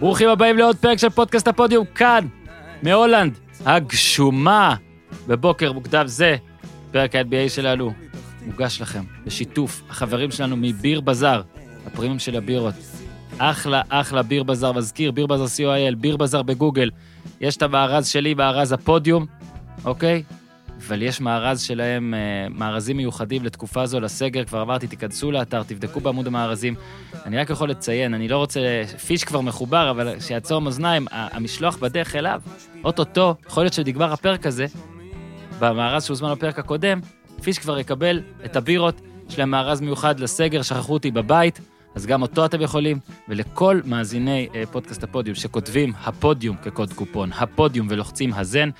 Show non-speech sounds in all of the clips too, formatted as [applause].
ברוכים הבאים לעוד פרק של פודקאסט הפודיום, כאן, מהולנד, הגשומה. בבוקר מוקדם זה, פרק ה-NBA שלנו מוגש לכם בשיתוף החברים שלנו מביר בזאר, הפרימיום של הבירות. אחלה, אחלה ביר בזאר, מזכיר, ביר בזאר co.il, ביר בזאר בגוגל. יש את המארז שלי, מארז הפודיום, אוקיי? אבל יש מארז שלהם, אה, מארזים מיוחדים לתקופה זו, לסגר, כבר אמרתי, תיכנסו לאתר, תבדקו בעמוד המארזים. אני רק יכול לציין, אני לא רוצה, פיש כבר מחובר, אבל שיעצור מאזניים, ה- המשלוח בדרך אליו, אוטוטו, יכול להיות שנגמר הפרק הזה, במארז שהוזמן בפרק הקודם, פיש כבר יקבל את הבירות, יש להם מארז מיוחד לסגר, שכחו אותי בבית, אז גם אותו אתם יכולים, ולכל מאזיני אה, פודקאסט הפודיום שכותבים הפודיום כקוד קופון, הפודיום ולוחצים הזן,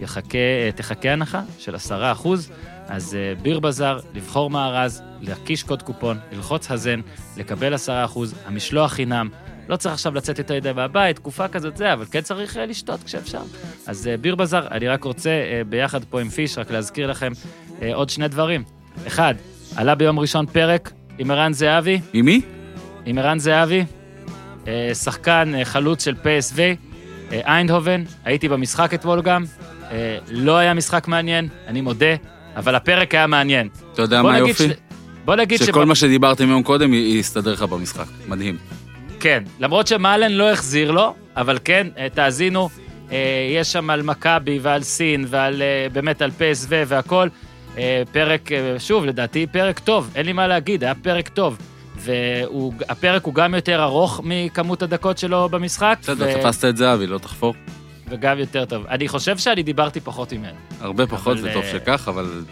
יחכה, אה, תחכה הנחה של 10%, אז אה, ביר בזאר, לבחור מארז, להקיש קוד קופון, ללחוץ הזן, לקבל 10%, המשלוח חינם. לא צריך עכשיו לצאת יותר מדי מהבית, תקופה כזאת זה, אבל כן צריך לשתות כשאפשר. אז ביר בזאר, אני רק רוצה ביחד פה עם פיש, רק להזכיר לכם עוד שני דברים. אחד, עלה ביום ראשון פרק עם ערן זהבי, עם מי? עם ערן זהבי, אה, שחקן אה, חלוץ של PSV, אה, איינדהובן, הייתי במשחק אתמול גם, לא היה משחק מעניין, אני מודה, אבל הפרק היה מעניין. אתה יודע מה היופי? ש- בוא נגיד שכל מה שדיברתם יום קודם יסתדר לך במשחק. מדהים. כן, למרות שמאלן לא החזיר לו, אבל כן, תאזינו, יש שם על מכבי ועל סין ועל, באמת על PSV והכל. פרק, שוב, לדעתי פרק טוב, אין לי מה להגיד, היה פרק טוב. והפרק הוא גם יותר ארוך מכמות הדקות שלו במשחק, בסדר, תפסת את זהבי, לא תחפור. וגם יותר טוב. אני חושב שאני דיברתי פחות ממנו. הרבה פחות, אבל, וטוב אה, שכך, אבל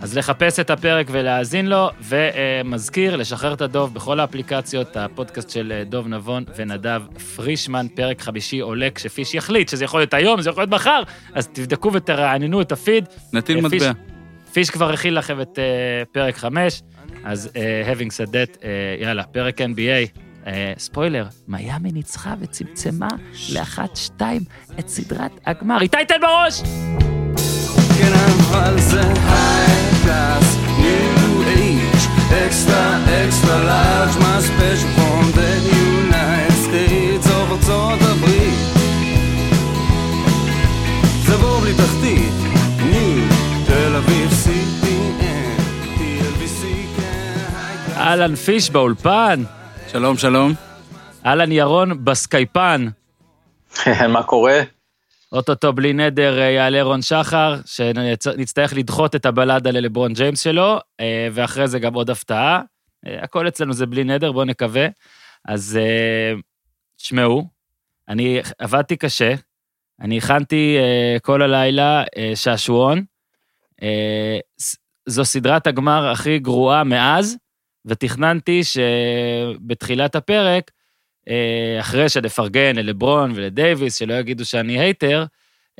אז לחפש את הפרק ולהאזין לו, ומזכיר, לשחרר את הדוב בכל האפליקציות, הפודקאסט של אה, דוב נבון ונדב פרישמן, פרק חמישי עולה כשפיש יחליט, שזה יכול להיות היום, זה יכול להיות מחר, אז תבדקו ותרעננו את הפיד. נטיל אה, מטבע. פיש כבר הכיל לכם את פרק חמש, אז אה, having said that, אה, יאללה, פרק NBA. אה, ספוילר, מיאמי ניצחה וצמצמה לאחת-שתיים את סדרת הגמר. איתי תן בראש! אקסטרה אקסטרה large, מה special אהלן פיש באולפן, שלום, שלום. אהלן ירון בסקייפן. [laughs] מה קורה? אוטוטו בלי נדר אה, יעלה רון שחר, שנצטרך לדחות את הבלדה ללברון ג'יימס שלו, אה, ואחרי זה גם עוד הפתעה. אה, הכל אצלנו זה בלי נדר, בואו נקווה. אז תשמעו, אני עבדתי קשה, אני הכנתי כל הלילה שעשועון. זו סדרת הגמר הכי גרועה מאז, ותכננתי שבתחילת הפרק, אה, אחרי שנפרגן ללברון ולדייוויס, שלא יגידו שאני hater,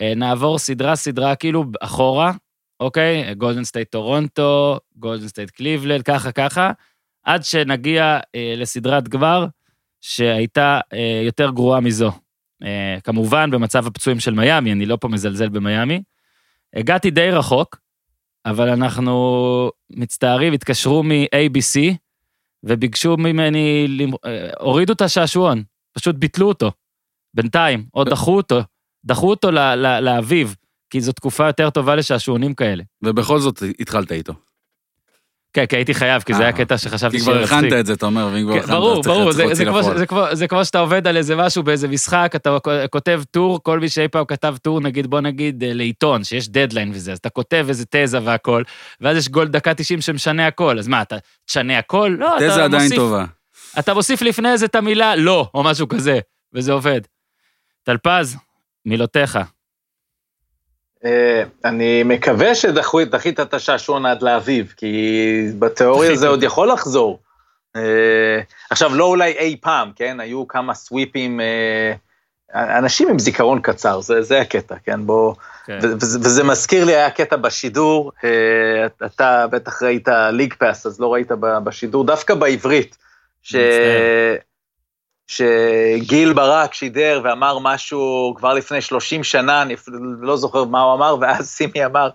אה, נעבור סדרה-סדרה כאילו אחורה, אוקיי? גולדן סטייט טורונטו, גולדן סטייט קליבלנד, ככה ככה, עד שנגיע אה, לסדרת גמר שהייתה יותר גרועה מזו. כמובן, במצב הפצועים של מיאמי, אני לא פה מזלזל במיאמי. הגעתי די רחוק, אבל אנחנו מצטערים, התקשרו מ-ABC, וביקשו ממני, אה, הורידו את השעשועון, פשוט ביטלו אותו, בינתיים, או דחו אותו, דחו אותו לאביב, כי זו תקופה יותר טובה לשעשועונים כאלה. ובכל זאת התחלת איתו. כן, כי הייתי חייב, כי זה היה אה, קטע שחשבתי כי כבר. הכנת את זה, אתה אומר, ואם כבר כן, הכנת, ברור, צריך ברור, זה, להוציא כמו, לפועל. זה, כמו, זה כמו שאתה עובד על איזה משהו באיזה משחק, אתה כותב טור, כל מי שאי פעם כתב טור, נגיד, בוא נגיד אה, לעיתון, שיש דדליין וזה, אז אתה כותב איזה תזה והכל, ואז יש גול דקה 90 שמשנה הכל, אז מה, אתה תשנה הכל? לא, אתה תזה עדיין מוסיף, טובה. אתה מוסיף לפני זה את המילה לא, או משהו כזה, וזה עובד. טלפז, מילותיך. אה, אני מקווה שדחית את השעשועון עד לאביב, כי בתיאוריה זה עוד יכול לחזור. אה, עכשיו, לא אולי אי פעם, כן? היו כמה סוויפים, אה, אנשים עם זיכרון קצר, זה, זה הקטע, כן? בוא... כן. וזה, וזה מזכיר לי, היה קטע בשידור, אתה בטח ראית ליג פאס, אז לא ראית בשידור, דווקא בעברית, ש... מצטער. שגיל ברק שידר ואמר משהו כבר לפני 30 שנה, אני לא זוכר מה הוא אמר, ואז סימי אמר,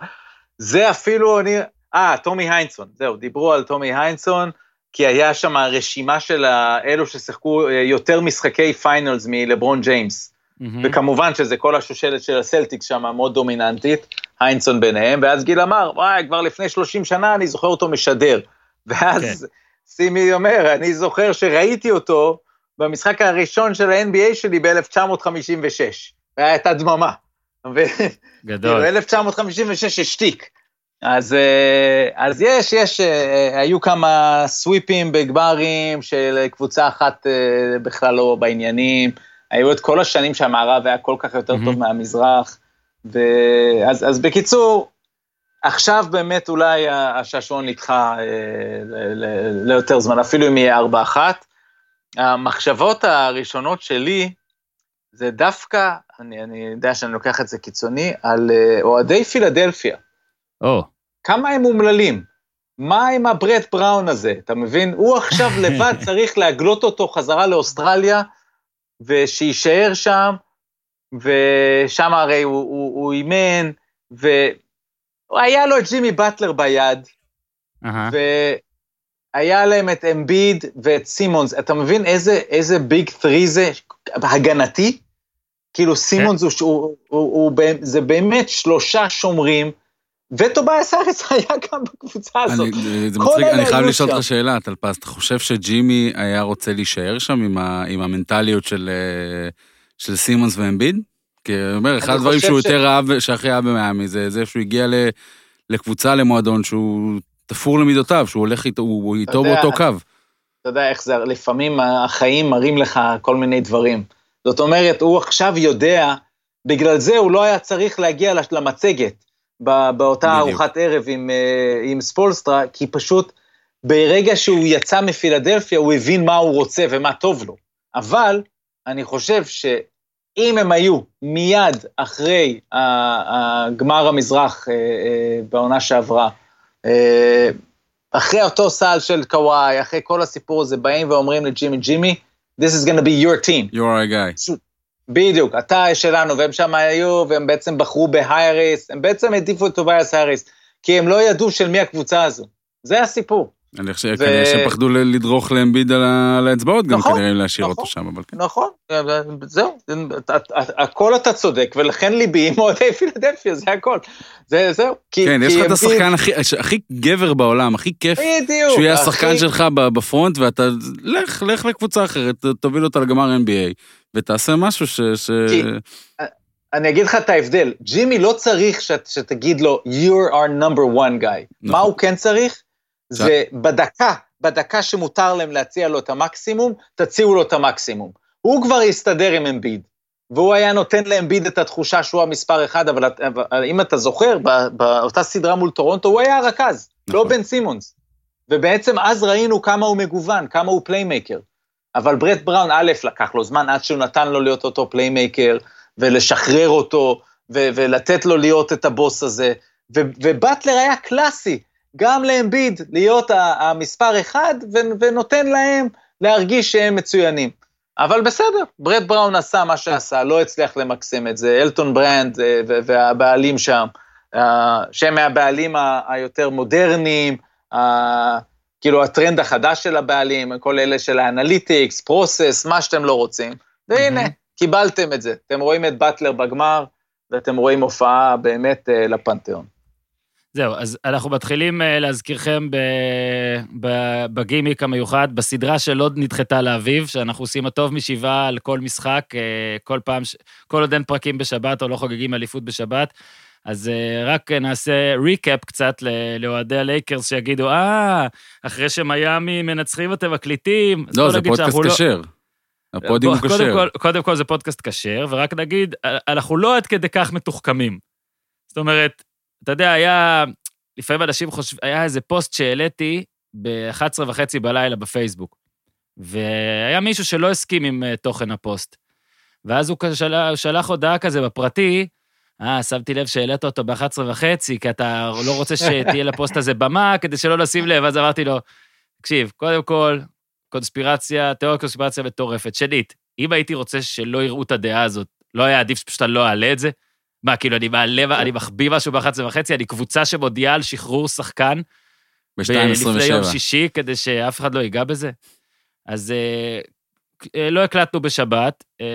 זה אפילו אני, אה, טומי היינסון, זהו, דיברו על טומי היינסון, כי היה שם רשימה של אלו ששיחקו אה, יותר משחקי finals מלברון ג'יימס. מהמם. וכמובן שזה כל השושלת של הסלטיקס שם מאוד דומיננטית, היינסון ביניהם, ואז גיל אמר, וואי, כבר לפני 30 שנה אני זוכר אותו משדר. ואז כן. סימי אומר, אני זוכר שראיתי אותו במשחק הראשון של ה-NBA שלי ב-1956, והייתה דממה. גדול. כאילו, 1956 השתיק. אז, אה, אז יש, יש, אה, היו כמה סוויפים בגמרים של קבוצה אחת אה, בכלל לא בעניינים, היו את כל השנים שהמערב היה כל כך יותר מהמם. טוב מהמזרח, ואז, אז בקיצור, עכשיו באמת אולי השעשועון נדחה ליותר זמן, אפילו אם יהיה ארבע אחת. המחשבות הראשונות שלי, זה דווקא, אני, אני יודע שאני לוקח את זה קיצוני, על אה, אוהדי פילדלפיה. או, כמה הם אומללים? מה עם הברט בראון הזה, אתה מבין? הוא עכשיו [laughs] לבד צריך להגלות אותו חזרה לאוסטרליה, ושיישאר שם, ושם הרי הוא, הוא, הוא אימן, והיה לו את ג'ימי באטלר ביד, אהה. והיה להם את אמביד ואת סימונס, אתה מבין איזה, איזה ביג טרי זה, הגנתי? כאילו סימונס הוא, הוא, הוא, הוא, הוא, זה באמת שלושה שומרים, וטובייס האריס [laughs] היה גם בקבוצה הזאת. אני, זה מצחיק, אלה אני חייב לשאול. אותך שאלה, טלפז, אתה חושב שג'ימי היה רוצה להישאר שם עם, ה, עם המנטליות של, אה, של סימונס ואמביד? כי הוא אומר, אחד אני הדברים שהוא ש- יותר אהב, שהכי אהב במיאמי, זה זה שהוא הגיע ל, לקבוצה, למועדון, שהוא תפור למידותיו, שהוא הולך איתו, הוא איתו יודע, באותו קו. אתה יודע איך זה, לפעמים החיים מראים לך כל מיני דברים. זאת אומרת, הוא עכשיו יודע, בגלל זה הוא לא היה צריך להגיע למצגת באותה בדיוק. ארוחת ערב עם, אה, עם ספולסטרה, כי פשוט ברגע שהוא יצא מפילדלפיה, הוא הבין מה הוא רוצה ומה טוב לו. אבל אני חושב שאם הם היו מיד אחרי הגמר המזרח אה, אה, בעונה שעברה, אחרי אותו סל של קוואי, אחרי כל הסיפור הזה, באים ואומרים לג'ימי, ג'ימי, this is going to be your team. You are our guy. בדיוק, אתה שלנו, והם שם היו, והם בעצם בחרו בהייריס, הם בעצם העדיפו את טובייס הייריס, כי הם לא ידעו של מי הקבוצה הזו. זה הסיפור. אני חושב ו- כנראה שהם פחדו לדרוך לאמביד על האצבעות גם נכון, כנראה להשאיר אותו נכון. שם, אבל כן. נכון, זהו, הכל אתה צודק, ולכן ליבי עם אוהדי פילדלפיה, זה הכל. זה, זהו. כי- כן, כי יש לך את השחקן הכי- הכי גבר בעולם, הכי כיף. בדיוק. שהוא יהיה הכי- השחקן שלך ב- בפרונט, ואתה, לך, לך לקבוצה אחרת, תוביל אותה לגמר NBA, ותעשה משהו ש... ש... כי- אני אגיד לך את ההבדל, ג'ימי לא צריך שת, שתגיד לו, you're our number one guy. נכון. מה הוא כן צריך? זה בדקה, בדקה שמותר להם להציע לו את המקסימום, תציעו לו את המקסימום. הוא כבר יסתדר עם אמביד, והוא היה נותן לאמביד את התחושה שהוא המספר אחד, אבל, אבל אם אתה זוכר, באותה סדרה מול טורונטו, הוא היה הרכז, נכון. לא בן סימונס. ובעצם אז ראינו כמה הוא מגוון, כמה הוא playmaker. אבל ברט בראון, א', לקח לו זמן עד שהוא נתן לו להיות אותו playmaker, ולשחרר אותו, ו- ולתת לו להיות את הבוס הזה. ו- ובטלר היה קלאסי, גם לאמביד, להיות המספר אחד, ונותן להם להרגיש שהם מצוינים. אבל בסדר, ברט בראון עשה מה שעשה, לא הצליח למקסם את זה, אלטון ברנד אה, והבעלים שם, אה, שהם מהבעלים היותר מודרניים, ה- כאילו הטרנד החדש של הבעלים, כל אלה של ה analytics, process, מה שאתם לא רוצים. והנה, מהמם. קיבלתם את זה. אתם רואים את באטלר בגמר, ואתם רואים הופעה באמת אה, לפנתיאון. זהו, אז אנחנו מתחילים אה, להזכירכם בגימיק המיוחד, בסדרה שלא נדחתה לאביב, שאנחנו עושים הטוב משבעה על כל משחק, אה, כל פעם, כל עוד אין פרקים בשבת או לא חוגגים אליפות בשבת. אז אה, רק נעשה recap קצת לאוהדי הלייקרס שיגידו, אה, אחרי שמיאמי מנצחים אתם מקליטים. לא, זה פודקאסט לא- כשר. הפודיום הוא בוא, קודם כשר. קודם כל זה פודקאסט כשר, ורק נגיד, אנחנו לא עד כדי כך מתוחכמים. זאת אומרת, אתה יודע, היה, לפעמים אנשים חושבים, היה איזה פוסט שהעליתי ב-11 וחצי בלילה בפייסבוק, והיה מישהו שלא הסכים עם אה, תוכן הפוסט. ואז הוא שלח, שלח הודעה כזה בפרטי, אה, שמתי לב שהעלית אותו ב-11 וחצי, כי אתה לא רוצה שתהיה לפוסט הזה במה, כדי שלא לשים לב, אז אמרתי לו, תקשיב, קודם כל, קונספירציה, תיאוריה קונספירציה מטורפת. שנית, אם הייתי רוצה שלא יראו את הדעה הזאת, לא היה עדיף שפשוט אני לא אעלה את זה? מה, כאילו, אני מעלה, אני מחביא משהו ב-11 וחצי, אני קבוצה שמודיעה על שחרור שחקן, לפני יום ב-2.27. שישי, כדי שאף אחד לא ייגע בזה. אז אה, אה, לא הקלטנו בשבת, אה,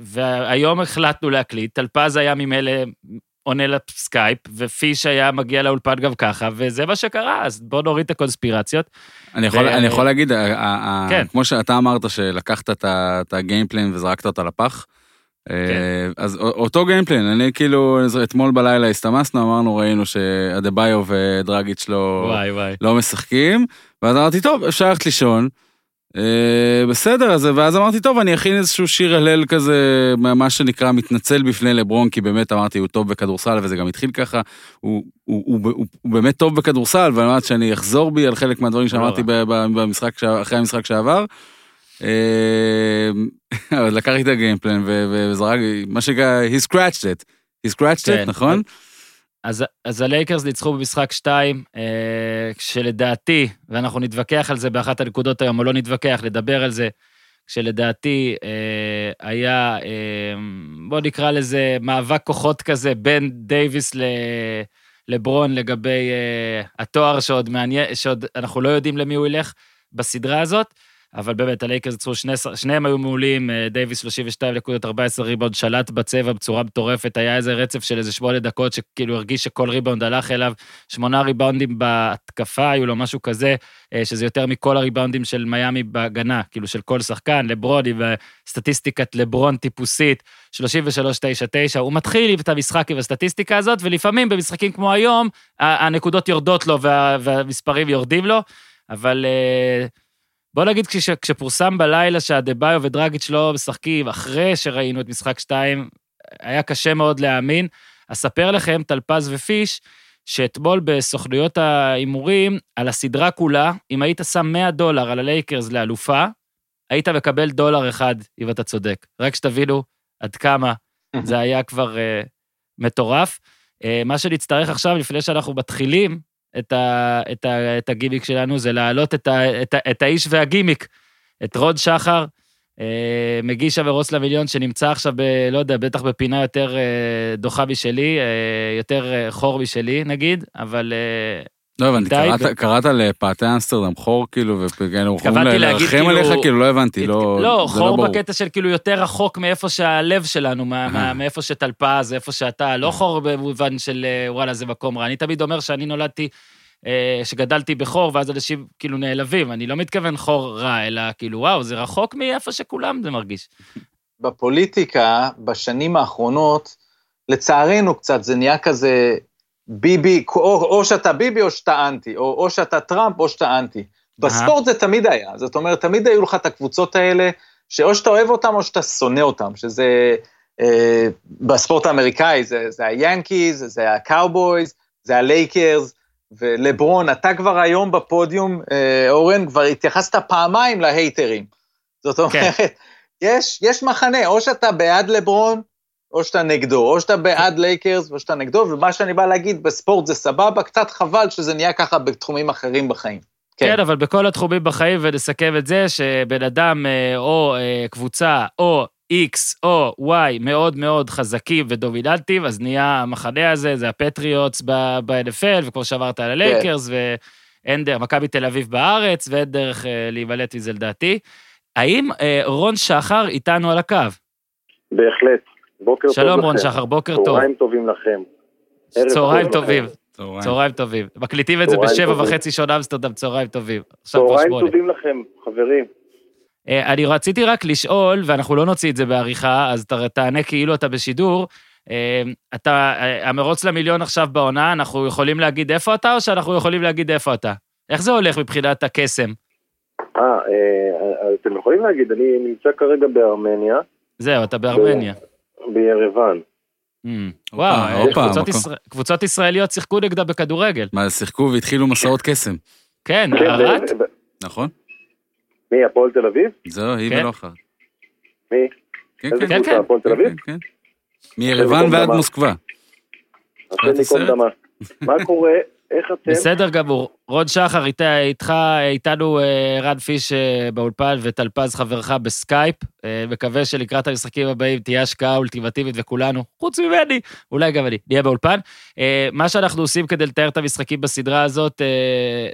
והיום החלטנו להקליט. טלפז היה ממילא עונה לסקייפ, ופיש היה מגיע לאולפן גם ככה, וזה מה שקרה, אז בואו נוריד את הקונספירציות. אני יכול, ו- אני יכול להגיד, ה- ה- ה- כן. כמו שאתה אמרת שלקחת את הגיימפלן וזרקת אותה לפח, כן. אה, אז א- אותו גיימפלן, אני כאילו, אתמול בלילה הסתמסנו, אמרנו, ראינו שאדבאיו ודרגיץ' לא. לא משחקים, ואז אמרתי, טוב, אפשר ללכת לישון. אה, בסדר, אז, ואז אמרתי, טוב, אני אכין איזשהו שיר הלל כזה, מה שנקרא, מתנצל בפני לברון, כי באמת אמרתי, הוא טוב בכדורסל, וזה גם התחיל ככה, הוא, הוא, הוא, הוא, הוא באמת טוב בכדורסל, ואמרתי שאני אחזור בי על חלק מהדברים שאמרתי במשחק, אחרי המשחק שעבר. אה, [laughs] אבל לקחתי את הגיימפלן וזרק, מה שנקרא, he scratched it, he scratched כן. it, נכון? אז, אז הלייקרס ניצחו במשחק 2, אה, כשלדעתי, ואנחנו נתווכח על זה באחת הנקודות היום, או לא נתווכח, נדבר על זה, כשלדעתי אה, היה, אה, בוא נקרא לזה מאבק כוחות כזה בין דייוויס ל... לברון לגבי אה, התואר שעוד מעניין, שעוד אנחנו לא יודעים למי הוא ילך בסדרה הזאת, אבל באמת, הלייקרס יצרו, שני, שניהם היו מעולים, אה, דייוויס 32 נקודות, 14 ריבאונד, שלט בצבע בצורה מטורפת, היה איזה רצף של איזה שמונה דקות, שכאילו הרגיש שכל ריבאונד הלך אליו, שמונה ריבאונדים בהתקפה, היו לו משהו כזה, אה, שזה יותר מכל הריבאונדים של מיאמי בהגנה, כאילו של כל שחקן, לברון עם סטטיסטיקת לברון טיפוסית, 33-9-9, הוא מתחיל את המשחק עם הסטטיסטיקה הזאת, ולפעמים במשחקים כמו היום, הנקודות יורדות לו וה, והמספרים יורדים לו, אבל אה, בוא נגיד כש, כשפורסם בלילה שהדה-ביו ודרגיץ' לא משחקים, אחרי שראינו את משחק 2, היה קשה מאוד להאמין. אספר לכם, טלפז ופיש, שאתמול בסוכנויות ההימורים, על הסדרה כולה, אם היית שם 100 דולר על הלייקרס לאלופה, היית מקבל דולר אחד, אם אתה צודק. רק שתבינו עד כמה זה היה כבר uh, מטורף. Uh, מה שנצטרך עכשיו, לפני שאנחנו מתחילים את, ה, את, ה, את הגימיק שלנו, זה להעלות את, ה, את, ה, את האיש והגימיק, את רוד שחר, uh, מגיש המרוץ למיליון, שנמצא עכשיו, ב, לא יודע, בטח בפינה יותר uh, דוחה משלי, uh, יותר uh, חור משלי, נגיד, אבל uh, לא הבנתי, קראת, לפאתי אמסטרדם חור כאילו, וכאילו, התכוונתי יכולים להגיד, לרחם כאילו- עליך, כאילו, לא הבנתי, לא, לא, זה חור. בקטע של כאילו יותר רחוק מאיפה שהלב שלנו, מה- מה- אהה. מאיפה שטלפז, איפה שאתה, לא חור במובן של אה, וואלה, זה מקום רע. אני תמיד אומר שאני נולדתי, אה, שגדלתי בחור, ואז אנשים כאילו נעלבים. אני לא מתכוון חור רע, אלא כאילו, וואו, זה רחוק מאיפה שכולם זה מרגיש. בפוליטיקה, בשנים האחרונות, לצערנו קצת, זה נהיה כזה ביבי, או, או שאתה ביבי או שאתה אנטי, או, או שאתה טראמפ או שאתה אנטי. בספורט זה תמיד היה, זאת אומרת, תמיד היו לך את הקבוצות האלה, שאו שאתה אוהב אותם או שאתה שונא אותם, שזה אה, בספורט האמריקאי, זה, זה היאנקיז, זה הקאובויז, זה הלייקרס, ולברון, אתה כבר היום בפודיום, אה, אורן, כבר התייחסת פעמיים להייטרים. זאת אומרת, כן. יש, יש מחנה, או שאתה בעד לברון, או שאתה נגדו, או שאתה בעד לייקרס, או שאתה נגדו, ומה שאני בא להגיד, בספורט זה סבבה, קצת חבל שזה נהיה ככה בתחומים אחרים בחיים. כן, אבל בכל התחומים בחיים, ונסכם את זה, שבן אדם אה, או אה, קבוצה או X או Y מאוד מאוד חזקים ודומיננטיים, אז נהיה המחנה הזה, זה הפטריוטס ב- ב-NFL, וכמו שאמרת על הלייקרס, ואין דרך, מכבי תל אביב בארץ, ואין דרך אה, להימלט מזה לדעתי. האם רון שחר איתנו על הקו? בהחלט. בוקר טוב לכם. שלום רון שחר, בוקר טוב. צהריים טובים לכם. צהריים טוב טובים, צהריים. צהריים טובים. מקליטים את זה בשבע טובים. וחצי שעות אמסטרדם, צהריים טובים. צהריים. טובים לכם, חברים. אה, אני רציתי רק לשאול, ואנחנו לא נוציא את זה בעריכה, אז תענה כאילו אתה בשידור. אה, אתה, אה, המרוץ למיליון עכשיו בעונה, אנחנו יכולים להגיד איפה אתה, או שאנחנו יכולים להגיד איפה אתה? איך זה הולך מבחינת הקסם? אה, אה, אתם יכולים להגיד, אני נמצא כרגע בארמניה, זהו, אתה בארמניה. בירוון. Mm. וואו, קבוצות מקום. ישראל- קבוצות ישראליות שיחקו נגדה בכדורגל. מה, שיחקו והתחילו מסעות קסם, כן, כן, ו- נכון? מי, הפועל תל אביב? זהו, היא כן. ולא אחת. מי? כן, כן, קבוצה, כן. הפועל תל כן, אביב? כן, כן. מירוון ועד. מוסקבה. מה קורה? [laughs] איך אתם... בסדר גמור. רון שחר, אית- איתך, איתנו אה, רן פיש אה, באולפן וטלפז חברך בסקייפ. אה, מקווה שלקראת המשחקים הבאים תהיה השקעה אולטימטיבית וכולנו, חוץ ממני, אולי גם אני, נהיה באולפן. אה, מה שאנחנו עושים כדי לתאר את המשחקים בסדרה הזאת, אה,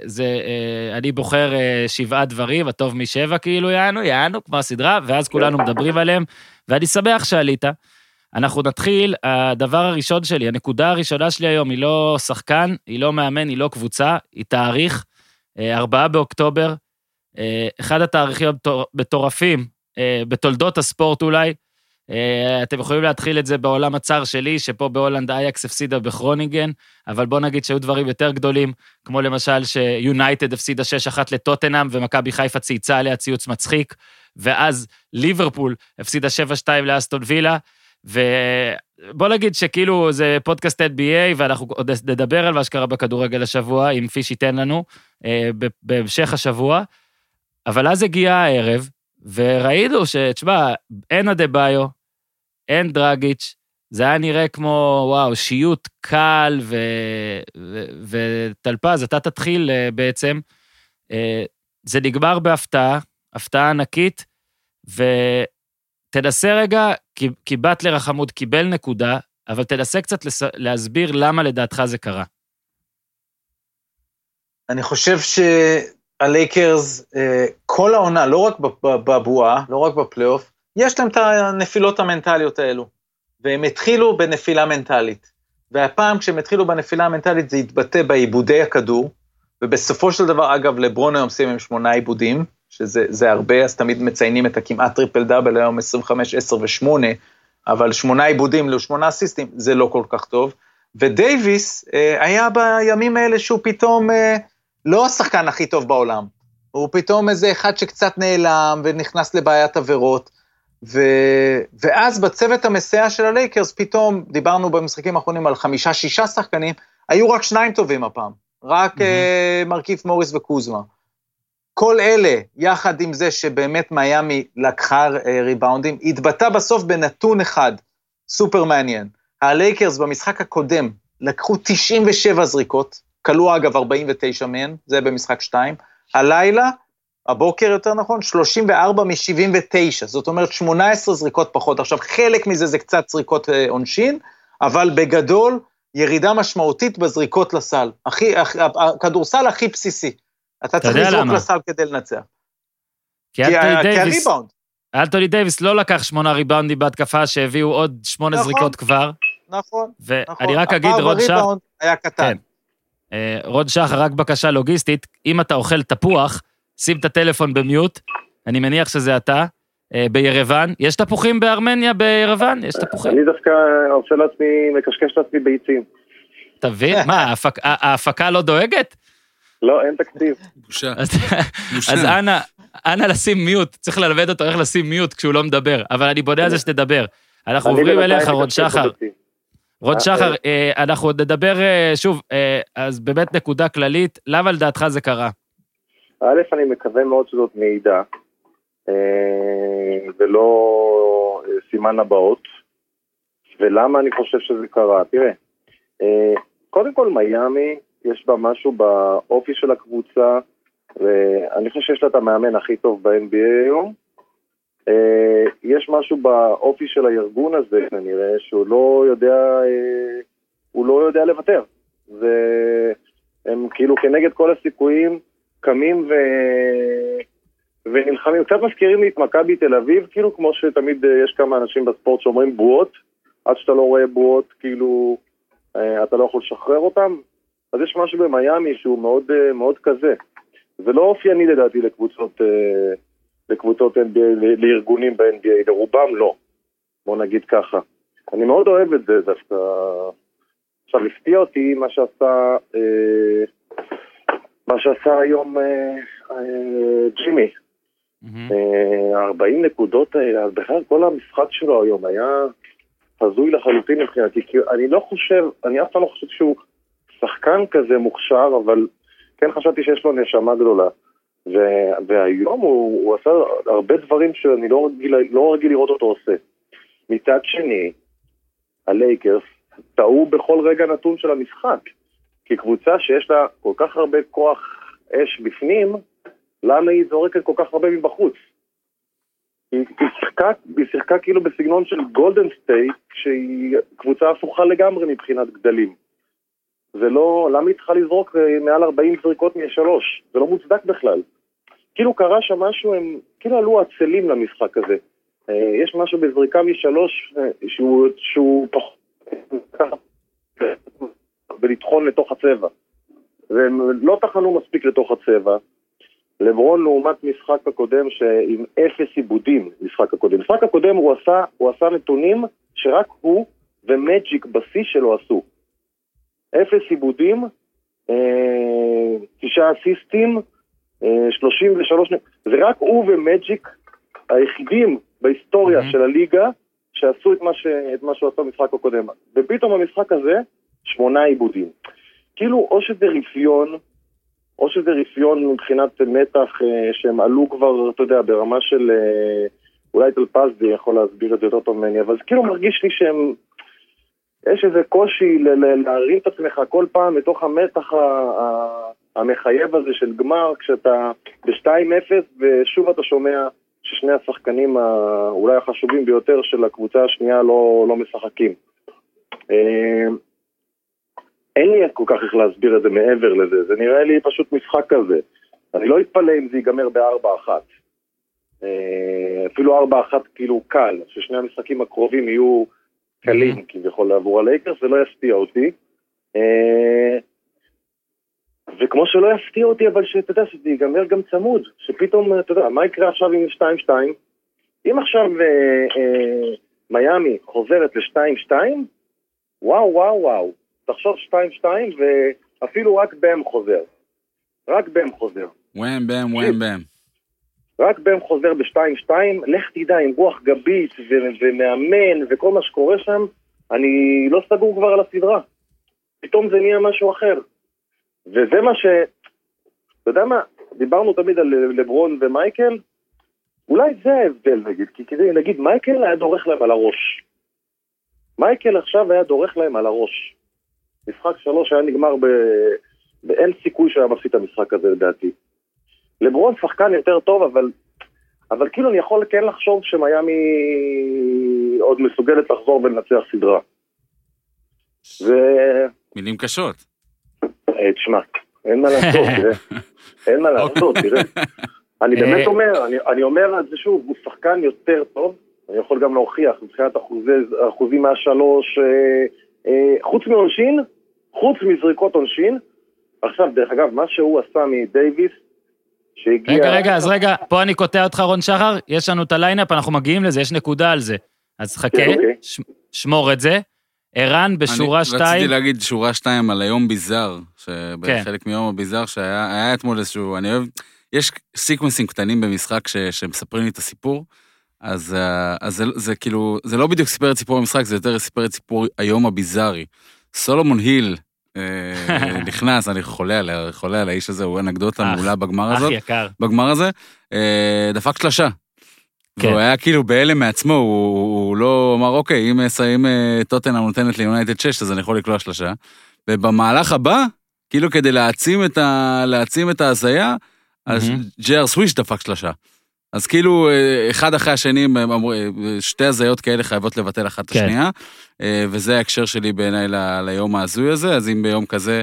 זה, אה, אני בוחר אה, שבעה דברים, הטוב משבע כאילו, יענו, יענו, כמו הסדרה, ואז כולנו מדברים עליהם, ואני שמח שעלית. אנחנו נתחיל, הדבר הראשון שלי, הנקודה הראשונה שלי היום היא לא שחקן, היא לא מאמן, היא לא קבוצה, היא תאריך, אה, 4 באוקטובר, אה, אחד התאריכים המטור- המטורפים אה, בתולדות הספורט אולי. אה, אתם יכולים להתחיל את זה בעולם הצר שלי, שפה בהולנד אייקס הפסידה בחרונינגן, אבל בוא נגיד שהיו דברים יותר גדולים, כמו למשל שיונייטד הפסידה 6-1 לטוטנאם, ומכבי חיפה צייצה עליה ציוץ מצחיק, ואז ליברפול הפסידה 7-2 לאסטון וילה, ובוא נגיד שכאילו זה פודקאסט NBA, ואנחנו עוד נדבר על מה שקרה בכדורגל השבוע, אם פיש ייתן לנו, אה, בהמשך השבוע. אבל אז הגיע הערב, וראינו שתשמע, אין אדה ביו, אין דרגיץ', זה היה נראה כמו, וואו, שיוט קל, ו... ו... וטלפז, אתה תתחיל אה, בעצם. אה, זה נגמר בהפתעה, הפתעה ענקית, ותנסה רגע, כי, כי באטלר החמוד קיבל נקודה, אבל תנסה קצת לס... להסביר למה לדעתך זה קרה. אני חושב שהלייקרס, אה, כל העונה, לא רק בב- בבועה, לא רק בפלייאוף, יש להם את הנפילות המנטליות האלו. והם התחילו בנפילה מנטלית. והפעם כשהם התחילו בנפילה המנטלית זה התבטא באיבודי הכדור, ובסופו של דבר, אגב, לברון היום סיים עם שמונה איבודים, שזה זה הרבה, אז תמיד מציינים את הכמעט טריפל דאבל, היום 25, 10 ו-8, אבל שמונה איבודים לשמונה אסיסטים, זה לא כל כך טוב. ודייוויס אה, היה בימים האלה שהוא פתאום אה, לא השחקן הכי טוב בעולם. הוא פתאום איזה אחד שקצת נעלם ונכנס לבעיית עבירות. ו... ואז בצוות המסייע של הלייקרס, פתאום, דיברנו במשחקים האחרונים על חמישה-שישה שחקנים, היו רק שניים טובים הפעם, רק mm-hmm. uh, מרכיב מוריס וקוזמה. כל אלה, יחד עם זה שבאמת מיאמי לקחה uh, ריבאונדים, התבטא בסוף בנתון אחד, סופר מעניין. הלייקרס במשחק הקודם לקחו 97 זריקות, כלו אגב 49 מהן, זה במשחק 2. הלילה, הבוקר יותר נכון, 34 מ-79, זאת אומרת 18 זריקות פחות. עכשיו, חלק מזה זה קצת זריקות אה, עונשין, אבל בגדול, ירידה משמעותית בזריקות לסל. הכי, הכ- הכדורסל הכי בסיסי. אתה צריך לזרוק למה? לסל כדי לנצח. כי כי הריבאונד, אלטוני דייוויס לא לקח שמונה ריבאונדים בהתקפה, שהביאו עוד שמונה נכון. זריקות כבר, נכון, נכון. ואני רק אגיד, רון שחר, היה קטן. כן. אה, רון שחר, רק בקשה לוגיסטית, אם אתה אוכל תפוח, שים את הטלפון במיוט, אני מניח שזה אתה, אה, בירוון. יש תפוחים בארמניה בירוון? יש תפוחים. אני דווקא עושה לעצמי, מקשקש לעצמי ביצים. תבין, מה, ההפק- ההפקה לא דואגת? לא, אין תקציב. בושה. אז אנא, אנא לשים מיוט, צריך ללמד אותו איך לשים מיוט כשהוא לא מדבר, אבל אני בונה על זה שתדבר. אנחנו עוברים אליך, רון שחר. רון אה, שחר, אה, אנחנו עוד נדבר אה, שוב, אה, אז באמת נקודה כללית, למה לדעתך זה קרה? א', אני מקווה מאוד שזאת מעידה, אה, ולא אה, סימן הבאות. ולמה אני חושב שזה קרה? תראה, אה, קודם כל מיאמי, יש בה משהו באופי של הקבוצה, ואני חושב שיש לה את המאמן הכי טוב ב-NBA היום. אה, יש משהו באופי של הארגון הזה, כנראה, שהוא לא יודע, אה, הוא לא יודע לוותר. והם כאילו כנגד כל הסיכויים קמים ו... ונלחמים. קצת מזכירים לי את מכבי תל אביב, כאילו כמו שתמיד אה, יש כמה אנשים בספורט שאומרים בועות, עד שאתה לא רואה בועות, כאילו אתה לא יכול לשחרר אותם. אז יש משהו במיאמי שהוא מאוד, אה, מאוד כזה. זה לא אופייני לדעתי לקבוצות, אה, לקבוצות NBA, לארגונים ב-NBA, לרובם לא. בוא נגיד ככה. אני מאוד אוהב את זה דווקא. עכשיו, הפתיע אותי מה שעשה, אה, מה שעשה היום אה, אה, ג'ימי. אה, 40 נקודות האלה, אז בכלל כל המשחק שלו היום היה הזוי לחלוטין מבחינתי, כי אני לא חושב, אני אף פעם לא חושב שהוא שחקן כזה מוכשר, אבל כן חשבתי שיש לו נשמה גדולה. ו- והיום הוא, הוא עשה הרבה דברים שאני לא רגיל, לא רגיל לראות אותו עושה. מצד שני, הלייקרס טעו בכל רגע נתון של המשחק. כי קבוצה שיש לה כל כך הרבה כוח אש בפנים, למה היא זורקת כל כך הרבה מבחוץ? היא, שיחקה, היא שיחקה כאילו בסגנון של גולדן סטייט, שהיא קבוצה הפוכה לגמרי מבחינת גדלים. זה לא, למה היא צריכה לזרוק אה, מעל 40 זריקות משלוש? זה לא מוצדק בכלל. כאילו קרה שם משהו, הם כאילו עלו עצלים למשחק הזה. אה, יש משהו בזריקה משלוש אה, שהוא, שהוא פחות... ולטחון לתוך הצבע. והם לא טחנו מספיק לתוך הצבע. לברון לעומת משחק הקודם שעם אפס עיבודים, משחק הקודם. משחק הקודם הוא עשה, הוא עשה נתונים שרק הוא ומג'יק בשיא שלו עשו. אפס עיבודים, אה, תשעה אסיסטים, אה, 33... זה רק הוא ומג'יק היחידים בהיסטוריה Mhm. של הליגה שעשו את מה, ש... את מה שהוא עשה במשחק הקודם. ופתאום במשחק הזה, שמונה עיבודים. כאילו, או שזה רפיון, או שזה רפיון מבחינת מתח אה, שהם עלו כבר, אתה יודע, ברמה של... אה, אולי טלפז יכול להסביר את זה יותר טוב ממני, אבל זה כאילו מרגיש לי שהם... יש איזה קושי להרים את עצמך כל פעם מתוך המתח המחייב הזה של גמר, כשאתה ב-2-0 ושוב אתה שומע ששני השחקנים אולי החשובים ביותר של הקבוצה השנייה לא, לא משחקים. אה, אין לי כל כך איך להסביר את זה מעבר לזה, זה נראה לי פשוט משחק כזה. אני לא אתפלא אם זה ייגמר ב-4-1. אה, אפילו 4-1 כאילו קל, ששני המשחקים הקרובים יהיו קלים כביכול עבור הלייקרס, זה לא יפתיע אותי. אה, וכמו שלא יפתיע אותי, אבל שאתה יודע, שזה ייגמר גם צמוד, שפתאום, אתה יודע, מה יקרה עכשיו עם 2-2? אם עכשיו אה, אה, מיאמי חוזרת ל-2-2, וואו, וואו, וואו. תחשוב 2-2 ואפילו רק בם חוזר. רק בם חוזר. וואם בם, וואם בם. רק בם חוזר ב-2-2, לך תדע, עם רוח גבית ו- ומאמן וכל מה שקורה שם, אני לא סגור כבר על הסדרה. פתאום זה נהיה משהו אחר. וזה מה ש... אתה יודע מה? דיברנו תמיד על לברון ומייקל, אולי זה ההבדל נגיד, כי כדי, נגיד מייקל היה דורך להם על הראש. מייקל עכשיו היה דורך להם על הראש. משחק שלוש היה נגמר ב... באין סיכוי שהיה מפסיד את המשחק הזה לדעתי. לברון שחקן יותר טוב, אבל, אבל כאילו אני יכול כן לחשוב שמיאמי עוד מסוגלת לחזור ולנצח סדרה. ו... מילים קשות. אה, תשמע, אין מה לעשות, [laughs] תראה. אין מה לעשות, תראה. אני באמת אה, אומר, אני, אני אומר את זה שוב, הוא שחקן יותר טוב, אני יכול גם להוכיח מבחינת אחוזי, אחוזים מהשלוש, אה, אה, חוץ מעונשין, חוץ מזריקות עונשין. עכשיו, דרך אגב, מה שהוא עשה מדייוויס, שהגיע... רגע, רגע, אז רגע, פה אני קוטע אותך, רון שחר, יש לנו את ה line-up, אנחנו מגיעים לזה, יש נקודה על זה. אז חכה, כן, אוקיי. ש- שמור את זה. ערן בשורה אני שתיים, רציתי להגיד שורה שתיים על היום ביזאר, כן. שבחלק מיום הביזאר שהיה היה אתמול איזשהו, אני אוהב, יש סיקוונסים קטנים במשחק ש, שמספרים לי את הסיפור, אז, אה, אז זה, זה כאילו, זה לא בדיוק סיפר את סיפור המשחק, זה יותר סיפר את סיפור היום הביזארי. סולומון היל נכנס, אני חולה עליה, חולה על האיש הזה, הוא אנקדוטה אח, מעולה בגמר אח הזאת. יקר. בגמר הזה, אה, דפק שלושה. כן. והוא היה כאילו בהלם מעצמו, הוא, הוא לא אמר, אוקיי, אם, אם אה, טוטנאם נותנת ליונייטד 6, אז אני יכול לקלוע שלושה. ובמהלך הבא, כאילו כדי להעצים את, ההזיה, אז. ג'ר סוויש דפק שלושה. אז כאילו, אה, אחד אחרי השני, אה, שתי הזיות כאלה חייבות לבטל אחת את כן. השנייה, אה, וזה ההקשר שלי בעיניי ל- ליום ההזוי הזה, אז אם ביום כזה,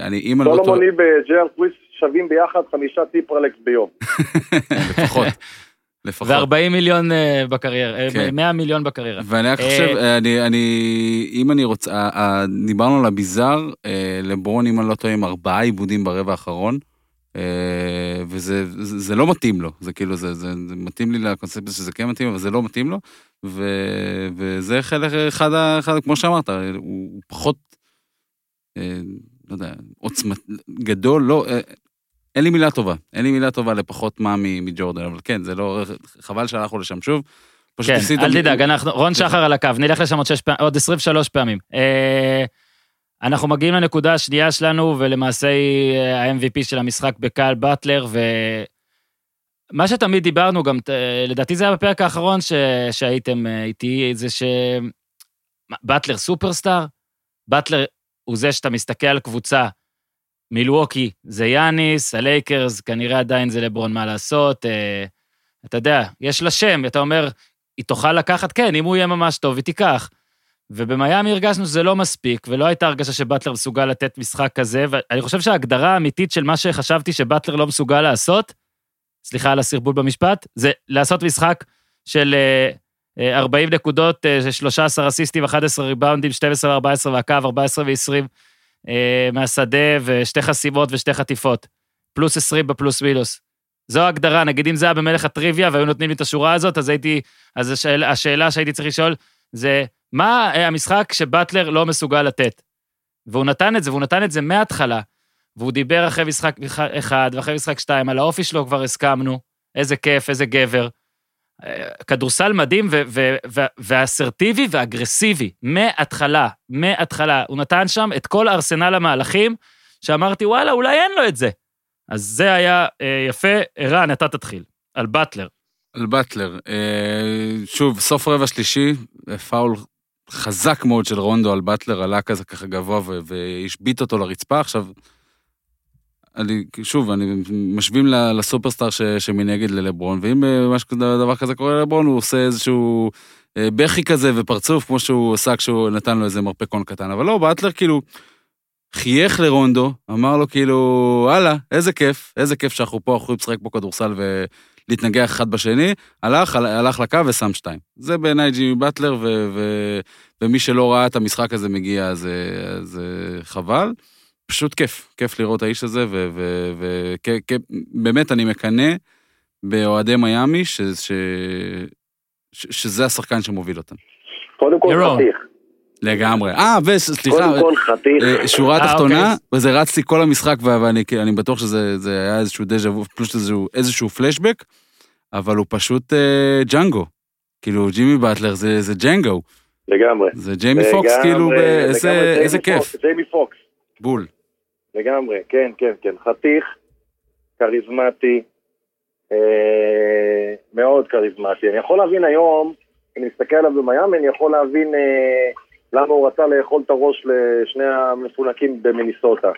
אני, אם אני לא טועה, סולומוני וג'ר סוויס שווים ביחד חמישה טיפרלקס ביום. [laughs] לפחות, [laughs] לפחות. ו-40 מיליון בקריירה, כן. 100 מיליון בקריירה. ואני רק חושב, אני, אני, אם אני רוצה, דיברנו על הביזאר, לברון, אם אני לא טועה, עם ארבעה עיבודים ברבע האחרון, וזה זה, זה לא מתאים לו, זה כאילו, זה, זה, זה מתאים לי לקונספציה שזה כן מתאים, אבל זה לא מתאים לו, ו, וזה חלק, אחד, אחד, כמו שאמרת, הוא, הוא פחות, אה, לא יודע, עוצמת, גדול, לא, אה, אין לי מילה טובה, אין לי מילה טובה לפחות מה מג'ורדן, אבל כן, זה לא, חבל שהלכנו לשם שוב. כן, אל תדאג, אנחנו, רון שחר על הקו, נלך לשם עוד, פעמים, עוד 23 פעמים. אנחנו מגיעים לנקודה השנייה שלנו, ולמעשה היא אה, ה-MVP של המשחק בקהל באטלר, ומה שתמיד דיברנו, גם, אה, לדעתי זה היה בפרק האחרון ש... שהייתם אה, איתי, זה ש... מה, באטלר סופרסטאר? באטלר הוא זה שאתה מסתכל על קבוצה, מילווקי זה יאניס, הלייקרס כנראה עדיין זה לברון, מה לעשות, אתה יודע, יש לה שם, אתה אומר, היא תוכל לקחת, כן, אם הוא יהיה ממש טוב, היא תיקח. ובמיאמי הרגשנו שזה לא מספיק, ולא הייתה הרגשה שבטלר מסוגל לתת משחק כזה, ואני חושב שההגדרה האמיתית של מה שחשבתי שבטלר לא מסוגל לעשות, סליחה על הסרבול במשפט, זה לעשות משחק של אה, אה, 40 נקודות, אה, 13 אסיסטים, 11 ריבאונדים, 12 ו-14 והקו, 14 ו-20 אה, מהשדה, ושתי חסימות ושתי חטיפות. פלוס 20 בפלוס מינוס. זו ההגדרה, נגיד אם זה היה במלך הטריוויה והיו נותנים לי את השורה הזאת, אז הייתי, אז השאל, השאלה שהייתי צריך לשאול זה, מה אה, המשחק שבטלר לא מסוגל לתת? והוא נתן את זה, והוא נתן את זה מההתחלה. והוא דיבר אחרי משחק אחד ואחרי משחק שתיים, על האופי שלו כבר הסכמנו, איזה כיף, איזה גבר. אה, כדורסל מדהים ו- ו- ו- ואסרטיבי ואגרסיבי, מההתחלה, מההתחלה. הוא נתן שם את כל ארסנל המהלכים, שאמרתי, וואלה, אולי אין לו את זה. אז זה היה אה, יפה. ערן, אתה תתחיל, על באטלר. על באטלר. אה, שוב, סוף רבע שלישי, פאול חזק מאוד של רונדו על באטלר, עלה כזה ככה גבוה ו- והשבית אותו לרצפה. עכשיו, אני, שוב, אני משווים לסופרסטאר ש, שמנגד ללברון, ואם אה, משהו דבר כזה קורה ללברון, הוא עושה איזשהו אה, בכי כזה ופרצוף, כמו שהוא עשה כשהוא נתן לו איזה מרפקון קטן. אבל לא, באטלר כאילו חייך לרונדו, אמר לו כאילו, הלאה, איזה כיף, איזה כיף שאנחנו פה, אנחנו יכולים לשחק פה כדורסל ולהתנגח אחד בשני, הלך, הל- הלך לקו ושם שתיים. זה בעיניי ג'ימי באטלר, ו, ו, ומי שלא ראה את המשחק הזה מגיע, אז אז, אה, חבל. פשוט כיף, כיף לראות האיש הזה, ובאמת אני מקנא באוהדי מיאמי, ש, ש, ש, שזה השחקן שמוביל אותם. קודם כל ירון. חתיך. לגמרי. אה, וסליחה, קודם כל חתיך. אה, שורה אה, תחתונה, אוקיי. וזה רץ לי כל המשחק, ואני אני בטוח שזה זה היה איזשהו דז'ה וו, פלוס איזשהו, פלשבק, אבל הוא פשוט אה, ג'אנגו. כאילו, ג'ימי באטלר זה, ג'נגו. לגמרי. זה ג'יימי פוקס, כאילו, איזה, כיף. ג'יימי פוקס, בול. לגמרי, כן, כן, כן. חתיך, כריזמטי, אה, מאוד כריזמטי. אני יכול להבין היום, אם אני מסתכל עליו במיאמי, אני יכול להבין אה, למה הוא רצה לאכול את הראש לשני המפונקים במיניסוטה.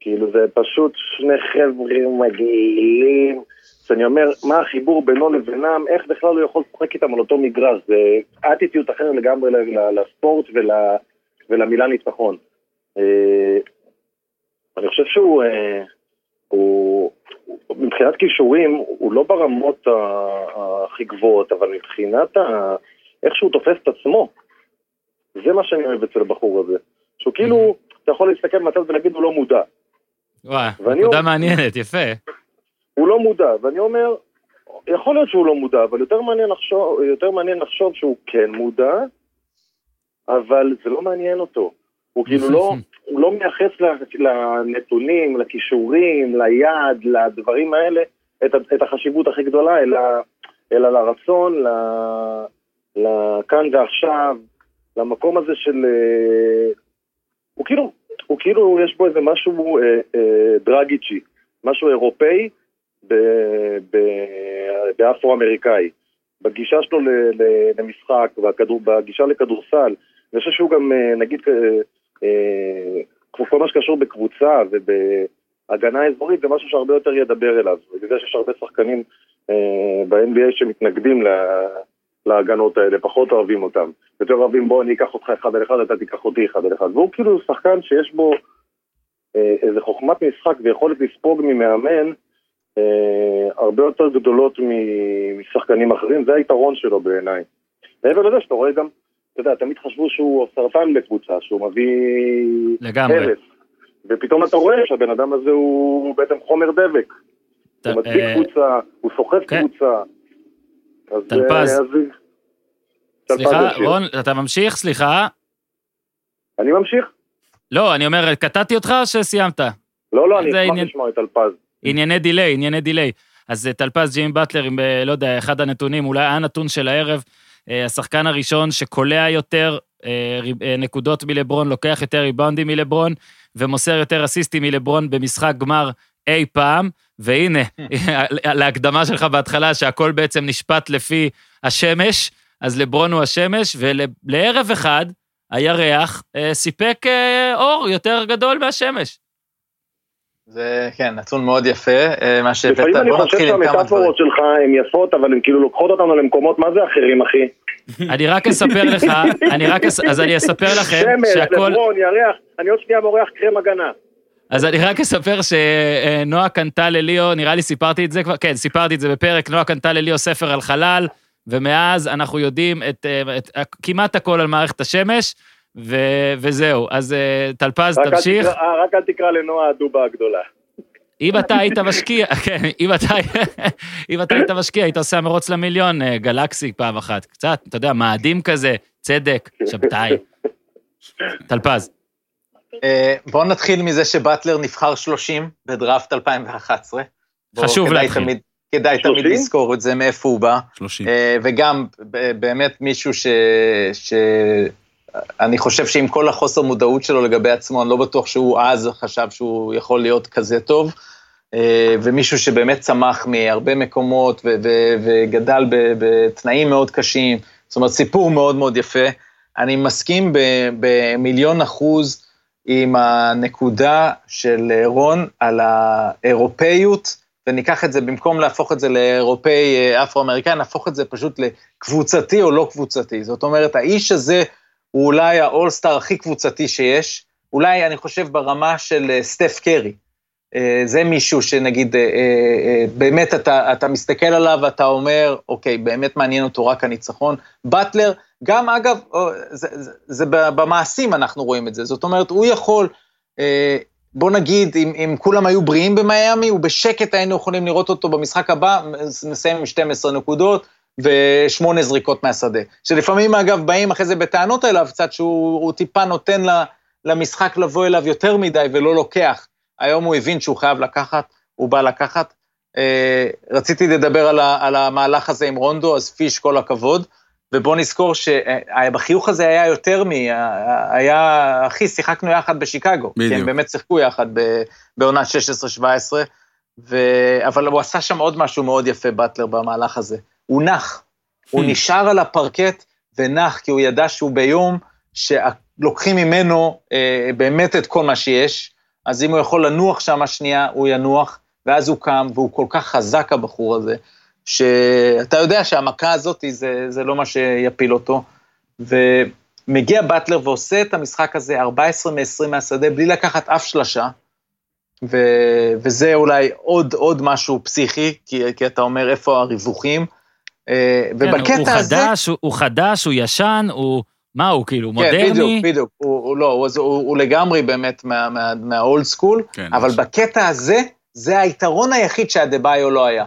כאילו, זה פשוט שני חבר'ה מגעילים, שאני אומר, מה החיבור בינו לבינם, איך בכלל הוא יכול לשחק איתם על אותו מגרש, זה אטיטיות אחרת לגמרי לספורט ול, ולמילה ניצחון. אה, אני חושב שהוא, אה, הוא, מבחינת כישורים, הוא לא ברמות הכי גבוהות, אבל מבחינת ה, איך שהוא תופס את עצמו, זה מה שאני אוהב אצל הבחור הזה. שהוא כאילו, אתה יכול להסתכל מהצד ולהגיד, הוא לא מודע. וואי, נקודה מעניינת, יפה. הוא לא מודע, ואני אומר, יכול להיות שהוא לא מודע, אבל יותר מעניין לחשוב, יותר מעניין לחשוב שהוא כן מודע, אבל זה לא מעניין אותו. הוא כאילו לא, [laughs] הוא לא מייחס לנתונים, לכישורים, ליעד, לדברים האלה, את, את החשיבות הכי גדולה, אלא, אלא לרצון, ל, לכאן ועכשיו, למקום הזה של... אה, הוא כאילו, הוא כאילו, יש בו איזה משהו אה, אה, דרגיצ'י, משהו אירופאי באפרו-אמריקאי. בגישה שלו ל- ל- למשחק, והכדור- בגישה לכדורסל. אני חושב שהוא גם, אה, נגיד, אה, כל מה שקשור בקבוצה ובהגנה אזורית, זה משהו שהרבה יותר ידבר אליו. בגלל שיש הרבה שחקנים ב-NBA שמתנגדים להגנות האלה, פחות אוהבים אותם. יותר אוהבים, בוא אני אקח אותך אחד על אחד, אתה תיקח אותי אחד על אחד. והוא כאילו שחקן שיש בו אה, איזה חוכמת משחק ויכולת לספוג ממאמן אה, הרבה יותר גדולות משחקנים אחרים, זה היתרון שלו בעיניי. מעבר לזה שאתה רואה גם, אתה יודע, תמיד חשבו שהוא סרטן לקבוצה, שהוא מביא לגמרי. הרס. ופתאום אתה רואה שהבן אדם הזה הוא בעצם חומר דבק. הוא מדביק אה, קבוצה, הוא סוחב כן. קבוצה. טלפז. אה, סליחה. רון, אתה ממשיך? סליחה. אני ממשיך? לא, אני אומר, קטעתי אותך או שסיימת? לא, לא, אני אשמח עניין- לשמוע את טלפז. ענייני דיליי, ענייני דיליי. אז אה, טלפז ג'ים באטלר, עם, אה, לא יודע, אחד הנתונים, אולי הנתון של הערב, השחקן הראשון שקולע יותר נקודות מלברון, לוקח יותר ריבאונדים מלברון, ומוסר יותר אסיסטים מלברון במשחק גמר אי פעם, והנה, [laughs] להקדמה שלך בהתחלה, שהכל בעצם נשפט לפי השמש, אז לברון הוא השמש, ולערב אחד, הירח אה, סיפק אה, אור יותר גדול מהשמש. זה, כן, נתון מאוד יפה, אה, מה שהבאת. לפעמים אני בוא חושב נתחיל עם כמה דברים. שהמטאפורות שלך הן יפות, אבל הן כאילו לוקחות אותנו למקומות, מה זה אחרים, אחי? [laughs] אני רק אספר לך, אני רק, אז אני אספר לכם שמש, שהכל, לברון, ירח, אני עוד שנייה מורח קרם הגנה. אז אני רק אספר שנועה קנתה לליאו, נראה לי סיפרתי את זה כבר, כן, סיפרתי את זה בפרק, נועה קנתה לליאו ספר על חלל, ומאז אנחנו יודעים את, את, את כמעט הכל על מערכת השמש, ו, וזהו. אז אה, טלפז, רק אל תמשיך. תקרא- אה, רק אל תקרא לנועה הדובה הגדולה. אם אתה היית משקיע, [laughs] כן, אם אתה, [laughs] אם אתה היית משקיע, היית עושה מרוץ למיליון, אה, גלקסי פעם אחת. קצת, אתה יודע, מאדים כזה, צדק, שבתאי. טלפז. אה, בואו נתחיל מזה שבטלר נבחר 30 בדראפט 2011. בוא, חשוב כדאי להתחיל. תמיד, כדאי תמיד 30? לזכור את זה, מאיפה הוא בא. 30. אה, וגם באמת מישהו ש... ש... אני חושב שעם כל החוסר מודעות שלו לגבי עצמו, אני לא בטוח שהוא אז חשב שהוא יכול להיות כזה טוב. אה, ומישהו שבאמת צמח מהרבה מקומות ו- ו- וגדל בתנאים מאוד קשים. זאת אומרת, סיפור מאוד מאוד יפה. אני מסכים ב- במיליון אחוז עם הנקודה של רון על האירופאיות, וניקח את זה, במקום להפוך את זה לאירופאי אה, אפרו-אמריקאי, נהפוך את זה פשוט לקבוצתי או לא קבוצתי. זאת אומרת, האיש הזה הוא אולי האולסטאר הכי קבוצתי שיש, אולי, אני חושב, ברמה של אה, סטף קרי. אה, זה מישהו שנגיד, אה, אה, אה, באמת אתה, אתה מסתכל עליו ואתה אומר, אוקיי, באמת מעניין אותו רק הניצחון. באטלר, גם אגב, אה, זה, זה, זה במעשים אנחנו רואים את זה. זאת אומרת, הוא יכול, אה, בוא נגיד, אם, אם כולם היו בריאים במיאמי, הוא בשקט היינו יכולים לראות אותו במשחק הבא, מסיים עם 12 נקודות ושמונה זריקות מהשדה. שלפעמים, אגב, באים אחרי זה בטענות אליו קצת, שהוא הוא טיפה נותן ל- למשחק לבוא אליו יותר מדי ולא לוקח. היום הוא הבין שהוא חייב לקחת, הוא בא לקחת. אה, רציתי לדבר על, ה, על המהלך הזה עם רונדו, אז פיש, כל הכבוד. ובוא נזכור שבחיוך הזה היה יותר מ... היה, אחי, שיחקנו יחד בשיקגו. בדיוק. כי הם באמת שיחקו יחד ב- בעונה 16-17, ו... אבל הוא עשה שם עוד משהו מאוד יפה, באטלר, במהלך הזה. הוא נח. הוא Hmm. נשאר על הפרקט ונח, כי הוא ידע שהוא ביום שלוקחים ממנו אה, באמת את כל מה שיש, אז אם הוא יכול לנוח שם שנייה, הוא ינוח, ואז הוא קם, והוא כל כך חזק, הבחור הזה, שאתה יודע שהמכה הזאת זה, זה לא מה שיפיל אותו. ומגיע באטלר ועושה את המשחק הזה 14 מ-20 מהשדה, בלי לקחת אף שלשה, ו... וזה אולי עוד, עוד משהו פסיכי, כי, כי אתה אומר איפה הריווחים. אה, כן, ובקטע הוא הזה... חדש, הוא, הוא חדש, הוא ישן, הוא... מה הוא, כאילו, כן, מודרני? בדיוק, בדיוק. הוא, הוא לא, הוא, הוא, הוא לגמרי באמת מה, מה, מהאולד סקול, כן, אבל. בקטע הזה, זה היתרון היחיד שאדבאיו לא היה.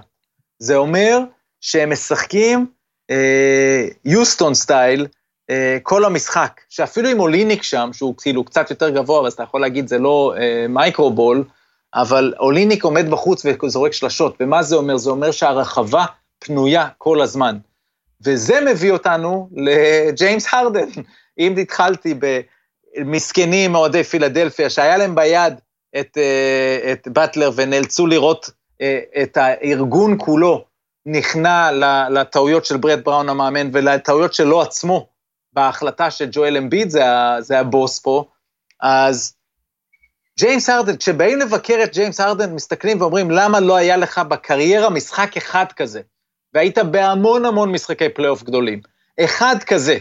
זה אומר שהם משחקים אה, יוסטון style אה, כל המשחק, שאפילו עם אוליניק שם, שהוא כאילו קצת יותר גבוה, אז אתה יכול להגיד זה לא אה, microball, אבל אוליניק עומד בחוץ וזורק שלשות, ומה זה אומר? זה אומר שהרחבה פנויה כל הזמן. וזה מביא אותנו לג'יימס הרדן. [laughs] אם התחלתי במסכנים אוהדי פילדלפיה, שהיה להם ביד את, אה, את באטלר ונאלצו לראות אה, את הארגון כולו נכנע לטעויות של ברט בראון המאמן ולטעויות שלו עצמו בהחלטה שג'ואל אמביד זה, זה הבוס פה, אז ג'יימס הרדן, כשבאים לבקר את ג'יימס הרדן, מסתכלים ואומרים, למה לא היה לך בקריירה משחק אחד כזה? והיית בהמון המון משחקי פלייאוף גדולים. אחד כזה.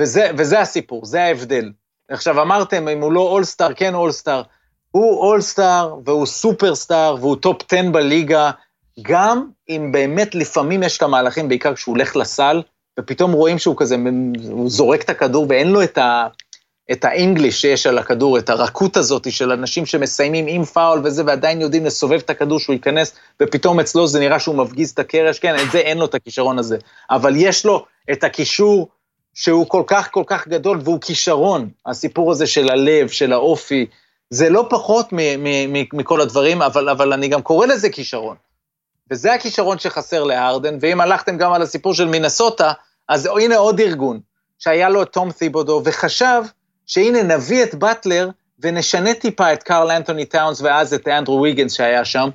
וזה, וזה הסיפור, זה ההבדל. עכשיו, אמרתם, אם הוא לא אולסטאר, כן אולסטאר. הוא אולסטאר, והוא סופרסטאר, והוא טופ 10 בליגה, גם אם באמת לפעמים יש את המהלכים, בעיקר כשהוא הולך לסל, ופתאום רואים שהוא כזה, הוא זורק את הכדור ואין לו את ה... את ה English שיש על הכדור, את הרכות הזאת של אנשים שמסיימים עם פאול וזה, ועדיין יודעים לסובב את הכדור שהוא ייכנס, ופתאום אצלו זה נראה שהוא מפגיז את הקרש, כן, את זה אין לו את הכישרון הזה. אבל יש לו את הקישור שהוא כל כך כל כך גדול, והוא כישרון, הסיפור הזה של הלב, של האופי, זה לא פחות מכל הדברים, אבל, אבל אני גם קורא לזה כישרון. וזה הכישרון שחסר להרדן, ואם הלכתם גם על הסיפור של מינסוטה, אז הנה עוד ארגון, שהיה לו את תום תיבודו, וחשב שהנה נביא את באטלר ונשנה טיפה את קארל אנתוני טאונס ואז את אנדרו ויגנס שהיה שם.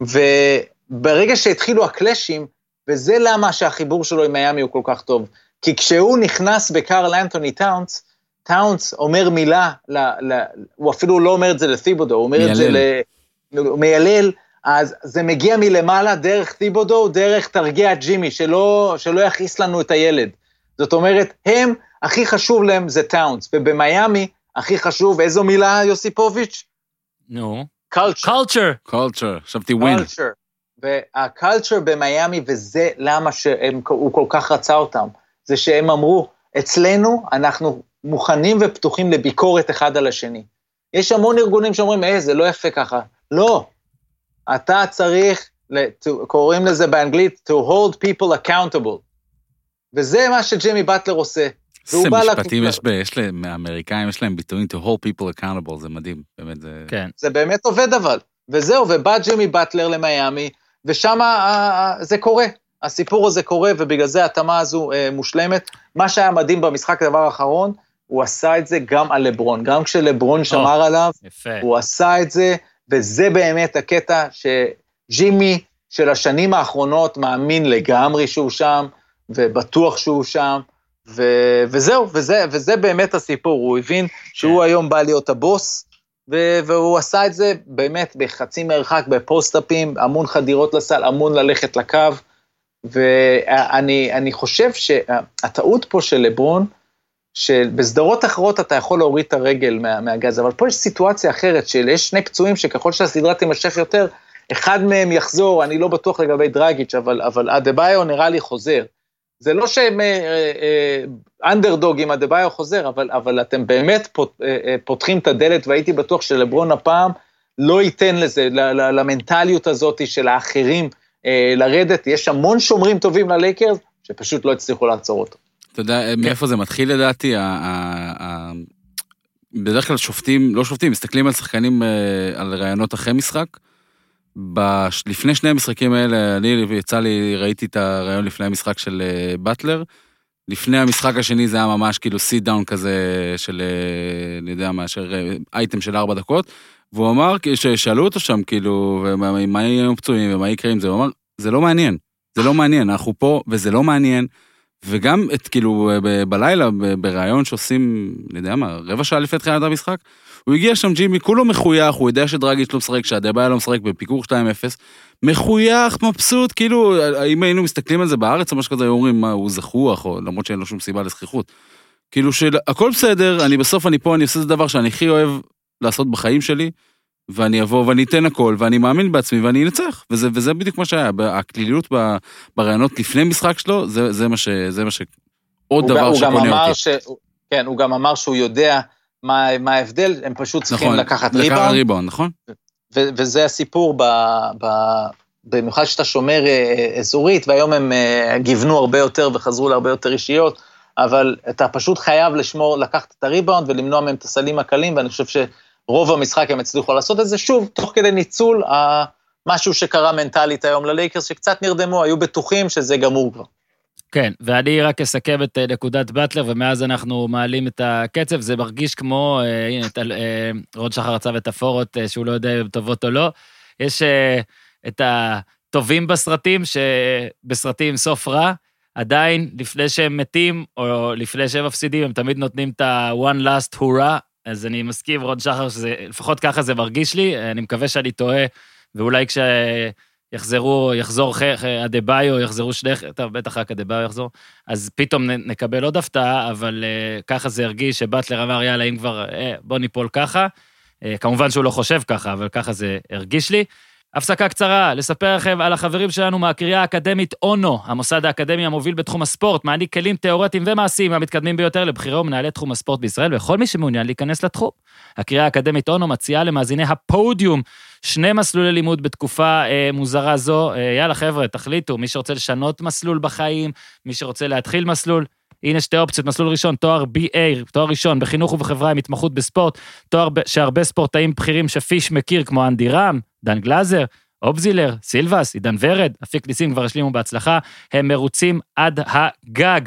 וברגע שהתחילו הקלאשים, וזה למה שהחיבור שלו עם מיאמי הוא כל כך טוב, כי כשהוא נכנס בקרל אנתוני טאונס, טאונס אומר מילה, ל, ל, הוא אפילו לא אומר את זה לתיבודו, הוא אומר את זה ל... הוא מיילל, אז זה מגיע מלמעלה דרך תיבודו, דרך תרגיע ג'ימי, שלא, שלא יכעיס לנו את הילד. זאת אומרת, הם, הכי חשוב להם זה טאונס, ובמיאמי, הכי חשוב, איזו מילה, יוסיפוביץ'? נו. culture. culture. culture, חשבתי win. culture. וה culture במיאמי, וזה למה שהוא כל כך רצה אותם, זה שהם אמרו, אצלנו אנחנו מוכנים ופתוחים לביקורת אחד על השני. יש המון ארגונים שאומרים, אה, זה לא יפה ככה. לא. אתה צריך, to, קוראים לזה באנגלית, to hold people accountable. וזה מה שג'ימי באטלר עושה. איזה משפטים יש, ב, יש להם, האמריקאים יש להם ביטויים to hold people accountable, זה מדהים, באמת זה... כן. זה באמת עובד אבל. וזהו, ובא ג'ימי באטלר למיאמי, ושם זה קורה. הסיפור הזה קורה, ובגלל זה ההתאמה הזו אה, מושלמת. מה שהיה מדהים במשחק, הדבר האחרון, הוא עשה את זה גם על לברון. גם כשלברון שמר עליו, יפה. הוא עשה את זה, וזה באמת הקטע שג'ימי של השנים האחרונות מאמין לגמרי שהוא שם, ובטוח שהוא שם, ו... וזהו, וזה, וזה באמת הסיפור, הוא הבין שהוא היום בא להיות הבוס, ו... והוא עשה את זה באמת בחצי מרחק, בפוסט-אפים, המון חדירות לסל, המון ללכת לקו, ואני חושב שהטעות פה של לברון, שבסדרות אחרות אתה יכול להוריד את הרגל מה, מהגז, אבל פה יש סיטואציה אחרת, שיש שני פצועים שככל שהסדרה תימשך יותר, אחד מהם יחזור, אני לא בטוח לגבי דרגיץ', אבל, אבל אדה-ביו נראה לי חוזר. זה לא שהם אנדרדוג אם אדה-ביו חוזר, אבל, אבל אתם באמת פות, אה, אה, פותחים את הדלת, והייתי בטוח שלברון הפעם לא ייתן לזה, למנטליות הזאת של האחרים אה, לרדת. יש המון שומרים טובים ללייקרס, שפשוט לא הצליחו לעצור אותו. אתה יודע מאיפה זה מתחיל לדעתי? בדרך כלל שופטים, לא שופטים, מסתכלים על שחקנים על ריאיונות אחרי משחק. בש... לפני שני המשחקים האלה, אני יצא לי, ראיתי את הריאיון לפני המשחק של באטלר. לפני המשחק השני זה היה ממש כאילו sit down כזה של, אני יודע מה, של אייטם של ארבע דקות. והוא אמר, ששאלו אותו שם, כאילו, מה יהיו פצועים ומה יקרה עם זה, הוא אמר, זה לא מעניין, זה לא מעניין, אנחנו פה וזה לא מעניין. וגם את כאילו בלילה, בריאיון שעושים, אני יודע מה, רבע שעה לפני תחילת המשחק, הוא הגיע שם ג'ימי, כולו מחוייך, הוא יודע שדרגיץ' לא משחק, שהדבעיה לא משחק בפיקור 2-0, מחוייך, מבסוט, כאילו, אם היינו מסתכלים על זה בארץ או משהו כזה, היו אומרים, מה, הוא זחוח, או למרות שאין לו שום סיבה לזכיחות. כאילו שהכל בסדר, אני בסוף אני פה, אני עושה את הדבר שאני הכי אוהב לעשות בחיים שלי, ואני אבוא ואני אתן הכל, ואני מאמין בעצמי ואני אנצח, וזה, וזה בדיוק מה שהיה, הכליליות ברעיונות לפני משחק שלו, זה, זה מה ש... זה מה ש... עוד דבר שקונה אותי. ש... כן, הוא גם אמר שהוא יודע מה, מה ההבדל, הם פשוט צריכים נכון, לקחת לקחת ריבאונד, ריבאונד, נכון? ו- וזה הסיפור, ב, ב, במיוחד שאתה שומר אה, אזורית, והיום הם אה, גיוונו הרבה יותר וחזרו להרבה יותר אישיות, אבל אתה פשוט חייב לשמור, לקחת את הריבאונד ולמנוע מהם את הסלים הקלים, ואני חושב שרוב המשחק הם הצליחו לעשות את זה, שוב, תוך כדי ניצול משהו שקרה מנטלית היום ללייקרס, שקצת נרדמו, היו בטוחים שזה גמור כבר. כן, ואני רק אסכם את אה, נקודת באטלר, ומאז אנחנו מעלים את הקצב, זה מרגיש כמו, אה, הנה, אה, רון שחר רצה מטאפורות אה, שהוא לא יודע אם הן טובות או לא. יש את הטובים בסרטים, שבסרטים סוף רע, עדיין, לפני שהם מתים, או לפני שהם מפסידים, הם תמיד נותנים את ה-one last hurrah, אז אני מסכים, רון שחר, שזה, לפחות ככה זה מרגיש לי, אני מקווה שאני טועה, ואולי כש... יחזרו, יחזור אדה-ביו, יחזרו שני, טוב, בטח רק אדה-ביו יחזור, אז פתאום נקבל עוד הפתעה, אבל uh, ככה זה הרגיש שבטלר אמר, יאללה, אם כבר, uh, בוא ניפול ככה. Uh, כמובן שהוא לא חושב ככה, אבל ככה זה הרגיש לי. הפסקה קצרה, לספר לכם על החברים שלנו מהקריאה האקדמית אונו, המוסד האקדמי המוביל בתחום הספורט, מעניק כלים תיאורטיים ומעשיים המתקדמים ביותר לבחירי ומנהלי תחום הספורט בישראל, וכל מי שמעוניין להיכנס לתחום. הקריאה האקדמית אונו מציעה למאזיני הפודיום שני מסלולי לימוד בתקופה אה, מוזרה זו. אה, יאללה, חבר'ה, תחליטו, מי שרוצה לשנות מסלול בחיים, מי שרוצה להתחיל מסלול, הנה שתי אופציות, מסלול ראשון, תואר BA, תואר ראשון בחינוך ובחברה עם התמחות בספורט, תואר שהרבה ספורטאים בכירים שפיש מכיר, כמו אנדי רם, דן גלאזר, אובזילר, סילבס, עידן ורד, אפיק ניסים כבר השלימו בהצלחה, הם מרוצים עד הגג.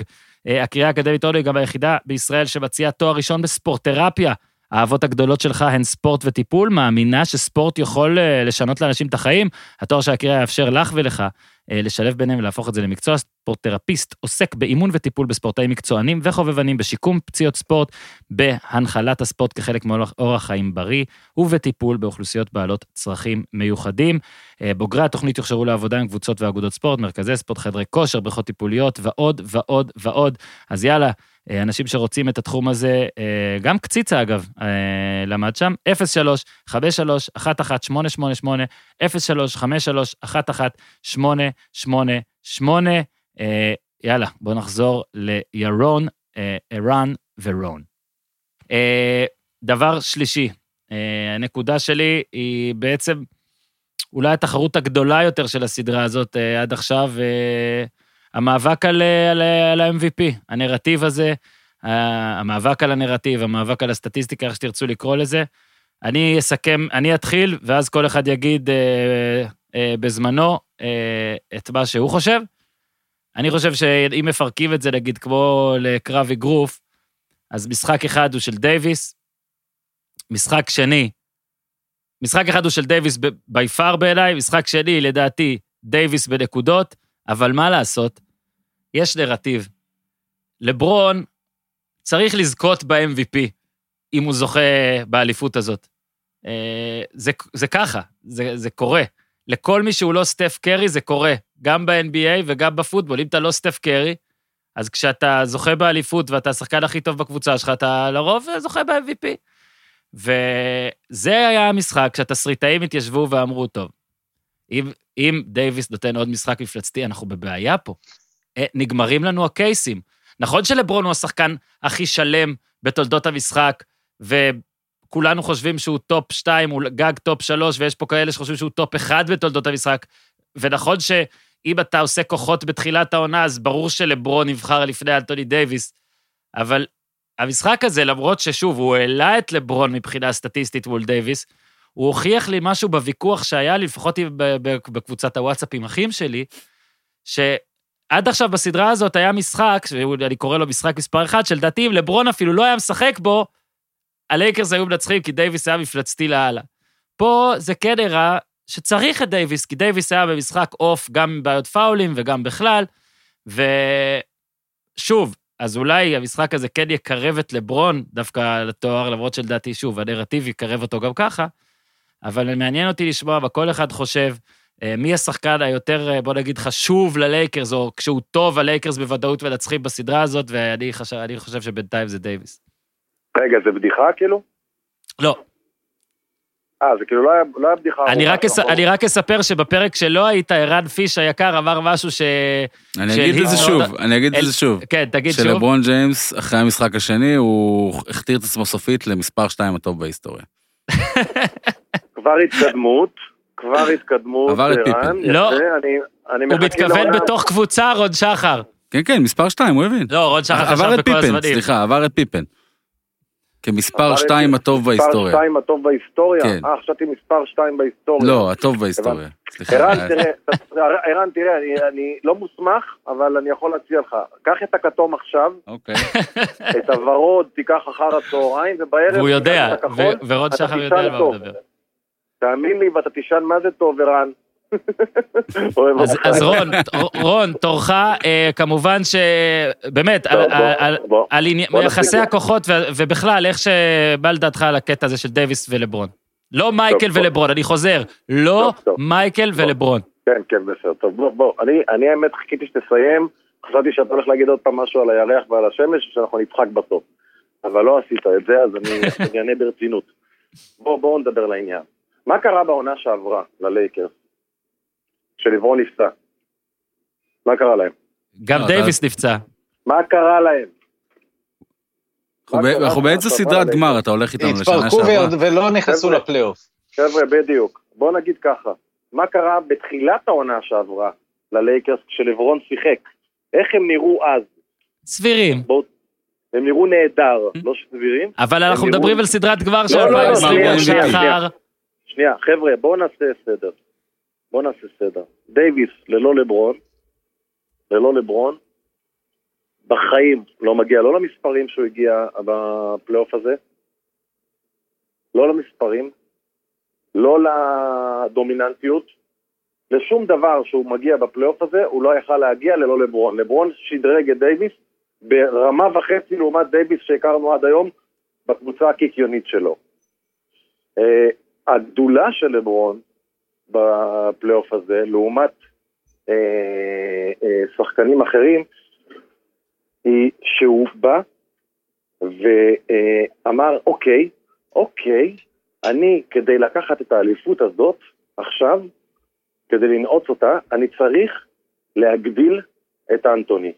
אה, הקריאה האקדמית אולי גם היחידה בישראל שמציעה תואר ראשון בספורטרפיה. האהבות הגדולות שלך הן ספורט וטיפול, מאמינה שספורט יכול לשנות לאנשים את החיים? התואר של הקריאה יאפשר לך ולך אה, לשלב ביניהם ולהפוך את זה למקצוע. ספורט-תרפיסט עוסק באימון וטיפול בספורטאים מקצוענים וחובבנים, בשיקום פציעות ספורט, בהנחלת הספורט כחלק מאורח חיים בריא, ובטיפול באוכלוסיות בעלות צרכים מיוחדים. אה, בוגרי התוכנית יוכשרו לעבודה עם קבוצות ואגודות ספורט, מרכזי ספורט, חדרי כושר, בריכות טיפוליות ועוד ועוד ועוד. אז יאללה, אה, אנשים שרוצים את התחום הזה, אה, גם קציצה אגב, אה, למד שם, 03 53 11 888 03 53 11 888 יאללה, בואו נחזור לירון, ערן ורון. דבר שלישי, הנקודה שלי היא בעצם אולי התחרות הגדולה יותר של הסדרה הזאת עד עכשיו, המאבק על, על, על ה-MVP, הנרטיב הזה, המאבק על הנרטיב, המאבק על הסטטיסטיקה, איך שתרצו לקרוא לזה. אני אסכם, אני אתחיל, ואז כל אחד יגיד אה, אה, בזמנו אה, את מה שהוא חושב. אני חושב שאם מפרקים את זה, נגיד, כמו לקרב אגרוף, אז משחק אחד הוא של דייוויס, משחק שני, משחק אחד הוא של דייוויס by far בעיניי, משחק שני, לדעתי, דייוויס בנקודות, אבל מה לעשות? יש נרטיב. לברון צריך לזכות ב-MVP, אם הוא זוכה באליפות הזאת. אה, זה, זה ככה, זה, זה קורה. לכל מי שהוא לא סטף קרי זה קורה, גם ב-NBA וגם בפוטבול. אם אתה לא סטף קרי, אז כשאתה זוכה באליפות ואתה השחקן הכי טוב בקבוצה שלך, אתה לרוב זוכה ב-MVP. וזה היה המשחק שהתסריטאים התיישבו ואמרו, טוב, אם, אם דייוויס נותן עוד משחק מפלצתי, אנחנו בבעיה פה. אה, נגמרים לנו הקייסים. נכון שלברון הוא השחקן הכי שלם בתולדות המשחק, וכולנו חושבים שהוא top 2, הוא גג top 3, ויש פה כאלה שחושבים שהוא top 1 בתולדות המשחק, ונכון שאם אתה עושה כוחות בתחילת העונה, אז ברור שלברון נבחר לפני אנתוני דייוויס, אבל המשחק הזה, למרות ששוב, הוא העלה את לברון מבחינה סטטיסטית מול דייוויס, הוא הוכיח לי משהו בוויכוח שהיה לי, לפחות בקבוצת הוואטסאפ עם אחים שלי, שעד עכשיו בסדרה הזאת היה משחק, אני קורא לו משחק מספר אחד, שלדעתי אם לברון אפילו לא היה משחק בו, הלייקרס היו מנצחים כי דייוויס היה מפלצתי לאללה. פה זה כן הראה שצריך את דייוויס, כי דייוויס היה במשחק off גם עם בעיות פאולים וגם בכלל, ושוב, אז אולי המשחק הזה כן יקרב את לברון דווקא לתואר, למרות שלדעתי, שוב, הנרטיב יקרב אותו גם ככה, אבל מעניין אותי לשמוע מה כל אחד חושב, אה, מי השחקן היותר, אה, בוא נגיד, חשוב ללייקרס, או כשהוא טוב, הלייקרס בוודאות מנצחים בסדרה הזאת, ואני חושב, חושב שבינתיים זה דייוויס. רגע, זה בדיחה כאילו? לא. אה, זה כאילו לא היה, לא היה בדיחה. אני רק, אס, נכון? אני רק אספר שבפרק שלא היית, ערן פיש היקר אמר משהו ש... אני אגיד את זה שוב, אני אגיד את אל- זה שוב. כן, תגיד שוב. שלברון ג'יימס, אחרי המשחק השני, הוא הכתיר את עצמו סופית למספר 2 הטוב בהיסטוריה. [laughs] כבר התקדמות, כבר התקדמות, עבר את ערן, לא. הוא מתכוון בתוך קבוצה, רון שחר. כן, כן, מספר 2, הוא הבין. לא, רון שחר חשב בכל הזמנים. סליחה, עבר את פיפן. כמספר עבר את 2 פיפן. הטוב מספר בהיסטוריה. 2 הטוב בהיסטוריה? כן. אה, חשבתי מספר 2 בהיסטוריה. לא, הטוב בהיסטוריה. סליחה. ערן, תראה, אני- אני לא מוסמך, אבל אני יכול להציע לך. קח את הכתום עכשיו, אוקיי. את הוורוד תיקח אחר הצהריים, ובערב... והוא יודע, ורון שחר יודע על מה הוא. מדבר. תאמין לי, ואתה תישן מה זה טוב, ערן. [laughs] אז, רון, רון, תורך, אה, כמובן שבאמת, על, בוא, על, בוא. בוא יחסי. הכוחות ו, ובכלל, איך שבא לדעתך על הקטע הזה של דייוויס ולברון. לא מייקל טוב. ולברון, אני חוזר, לא טוב, טוב. מייקל ולברון. כן, כן, בסדר. טוב, בוא, בוא. אני, אני האמת חיכיתי שתסיים, חשבתי שאתה הולך להגיד עוד פעם משהו על הירח ועל השמש, שאנחנו נצחק בסוף. אבל לא עשית את זה, אז אני [laughs] אני אענה ברצינות. בוא, בואו נדבר לעניין. מה קרה בעונה שעברה ללייקרס? כשליברון נפצע. מה קרה להם? גם לא, דייוויס נפצע. מה קרה להם? אנחנו באמצע סדרת? גמר, אתה הולך איתנו לשנה התפרקו שעברה. ועוד- ולא נכנסו. לפלייאוף. חבר'ה, בדיוק. בוא נגיד ככה, מה קרה בתחילת העונה שעברה ללייקרס כשלברון שיחק? איך הם נראו אז? סבירים. בואו, הם נראו נהדר, לא סבירים? אבל אנחנו מדברים על סדרת גמר של לא, לא, לא, 2020, שנייה, רון שנייה, חבר'ה, בואו נעשה סדר. בואו נעשה סדר. דייוויס ללא לברון, ללא לברון, בחיים לא מגיע לא למספרים שהוא הגיע בפלייאוף הזה, לא למספרים, לא לדומיננטיות, לשום דבר שהוא מגיע בפלייאוף הזה, הוא לא יכל להגיע ללא לברון. לברון שדרג את דייוויס ברמה וחצי לעומת דייוויס שהכרנו עד היום בקבוצה הקיקיונית שלו. הגדולה של לברון בפלייאוף הזה, לעומת אה, אה, שחקנים אחרים, היא שהוא בא ואמר, אוקיי, אוקיי, אני כדי לקחת את האליפות הזאת עכשיו, כדי לנעוץ אותה, אני צריך להגדיל את אנטוני.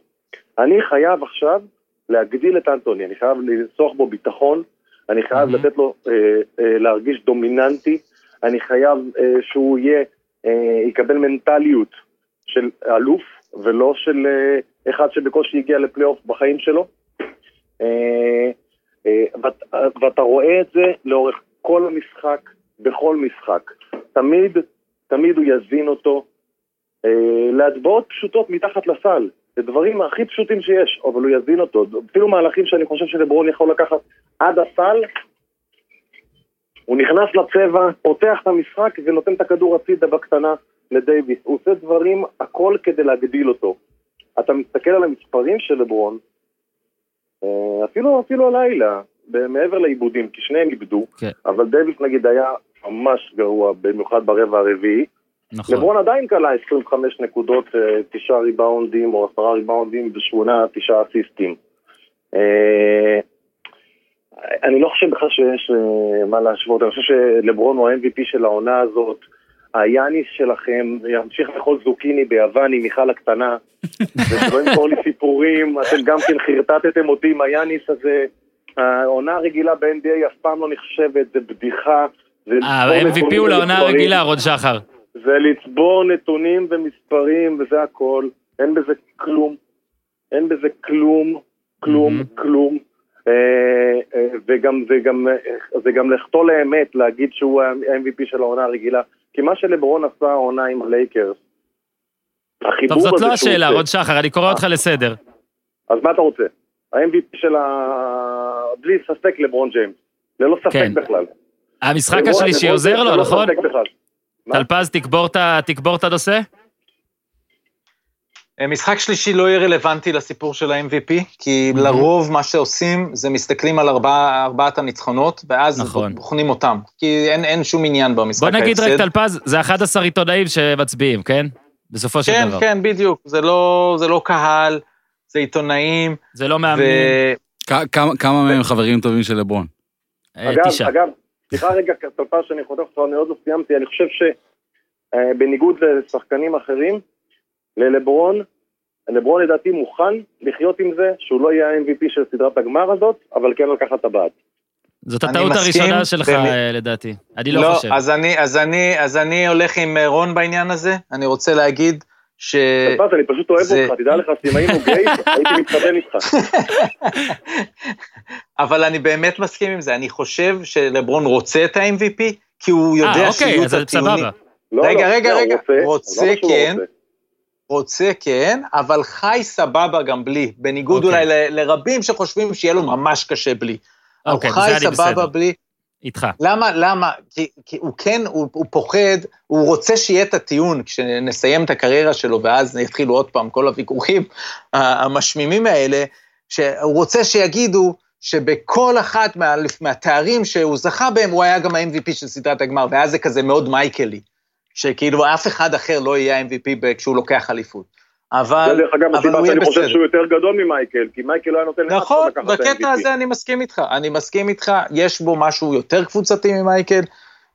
אני חייב עכשיו להגדיל את אנטוני, אני חייב לצורך בו ביטחון, אני חייב mm-hmm. לתת לו אה, אה, להרגיש דומיננטי, אני חייב אה, שהוא יהיה, אה, יקבל מנטליות של אלוף ולא של אה, אחד שבקושי הגיע לפלייאוף בחיים שלו. אה, אה, ואת, ואתה רואה את זה לאורך כל המשחק, בכל משחק. תמיד, תמיד הוא יזין אותו אה, להצבעות פשוטות מתחת לסל. זה דברים הכי פשוטים שיש, אבל הוא יזין אותו. אפילו מהלכים שאני חושב שלברון יכול לקחת עד הסל, הוא נכנס לצבע, פותח את המשחק ונותן את הכדור הצידה בקטנה לדייוויס. הוא עושה דברים, הכל כדי להגדיל אותו. אתה מסתכל על המספרים של לברון, אה, אפילו, אפילו הלילה, מעבר לעיבודים, כי שניהם איבדו, כן. אבל דייוויס נגיד היה ממש גרוע, במיוחד ברבע הרביעי. נכון. לברון עדיין כלה 25 נקודות, אה, תשעה ריבאונדים או עשרה ריבאונדים ושמונה, תשעה אסיסטים. אה, אני לא חושב בכלל שיש אה, מה להשוות, אני חושב שלברון הוא ה-MVP של העונה הזאת. היאניס שלכם ימשיך לאכול זוקיני ביוון עם מיכל הקטנה, ושלא ימכור לי סיפורים, אתם גם כן חרטטתם אותי עם היאניס הזה. העונה הרגילה ב-NBA אף פעם לא נחשבת, זה בדיחה. אה, ה-MVP נתונים הוא לעונה. הרגילה, רון שחר. זה לצבור נתונים ומספרים וזה הכל, אין בזה כלום, אין בזה כלום, כלום. כלום. אה, אה, וגם זה גם, אה, לחטוא לאמת להגיד שהוא ה-MVP של העונה הרגילה, כי מה שלברון עשה העונה עם הלייקרס, טוב, זאת לא השאלה, רון שחר, אני קורא אותך לסדר. אז מה אתה רוצה? ה-MVP של ה... בלי ספק לברון ג'יימס, ללא ספק כן. בכלל. המשחק השלישי עוזר לו, נכון? טלפז, תקבור את הנושא? אה, משחק שלישי לא יהיה רלוונטי לסיפור של ה-MVP, כי לרוב מה שעושים זה מסתכלים על ארבע, ארבעת הניצחונות, ואז נכון. בוחנים אותם, כי אין, אין שום עניין במשחק בוא נגיד רק, ההפסד. טלפז, זה 11 עיתונאים שמצביעים, כן? בסופו של כן, דבר. כן, בדיוק, זה לא, זה לא קהל, זה עיתונאים, זה לא ו... מאמנים, כ- כמה- כמה מהם חברים טובים של לברון? אה, אגב, תשעה. אגב, סליחה רגע, טלפז שאני חוטף אותך, אני עוד לא סיימתי, אני חושב שבניגוד לשחקנים אחרים, ללברון, לברון לדעתי מוכן לחיות עם זה שהוא לא יהיה ה-MVP של סדרת הגמר הזאת, אבל כן לקחת טבעת. זאת הטעות הראשונה שלך, במ- אה, לדעתי. אני לא חושב. אז אני, אז, אני, אז אני הולך עם אה, רון בעניין הזה, אני רוצה להגיד ש... טלפז, אני פשוט אוהב זה- אותך, תדע לך, [laughs] אם היינו גייז, הייתי מתחתן איתך. אבל אני באמת מסכים עם זה, אני חושב שלברון רוצה את ה-MVP, כי הוא יודע אה, אוקיי, שיהיו אז את הטיעונים. סבבה. לא, רגע, לא, רגע, לא, רגע, רוצה, לא כן. רוצה. כן, אבל חי סבבה גם בלי, בניגוד אוקיי. אולי ל- לרבים שחושבים שיהיה לו ממש קשה בלי. אוקיי, הוא חי בזה אני סבבה בסדר. בלי, איתך. למה, למה? כי, כי הוא כן, הוא, הוא פוחד, הוא רוצה שיהיה את הטיעון כשנסיים את הקריירה שלו, ואז יתחילו עוד פעם כל הוויכוחים המשמימים האלה, שהוא רוצה שיגידו שבכל אחת מה, מהתארים שהוא זכה בהם, הוא היה גם ה-MVP של סדרת הגמר, ואז זה כזה מאוד מייקלי, שכאילו אף אחד אחר לא יהיה ה-MVP ב- כשהוא לוקח אליפות. אבל, זה דרך אגב הסיבה שאני חושב בסדר. שהוא יותר גדול ממייקל, כי מייקל לא היה נותן נכון, לקחת את בקטע ה-MVP. הזה אני מסכים איתך, אני מסכים איתך, יש בו משהו יותר קבוצתי ממייקל,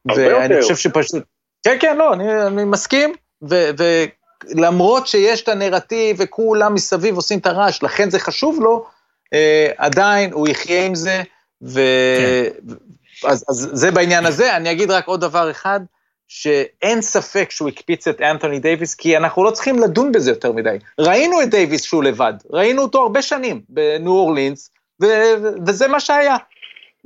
ואני יותר. חושב שפשוט... כן, כן, לא, אני, אני מסכים, ולמרות שיש את הנרטיב וכולם מסביב עושים את הרעש, לכן זה חשוב לו, אה, עדיין הוא יחיה עם זה, ו... כן. אז, אז זה בעניין הזה. אני אגיד רק עוד דבר אחד, שאין ספק שהוא הקפיץ את אנתוני דייוויס, כי אנחנו לא צריכים לדון בזה יותר מדי. ראינו את דייוויס שהוא לבד, ראינו אותו הרבה שנים בניו אורלינס, ו- ו- וזה מה שהיה.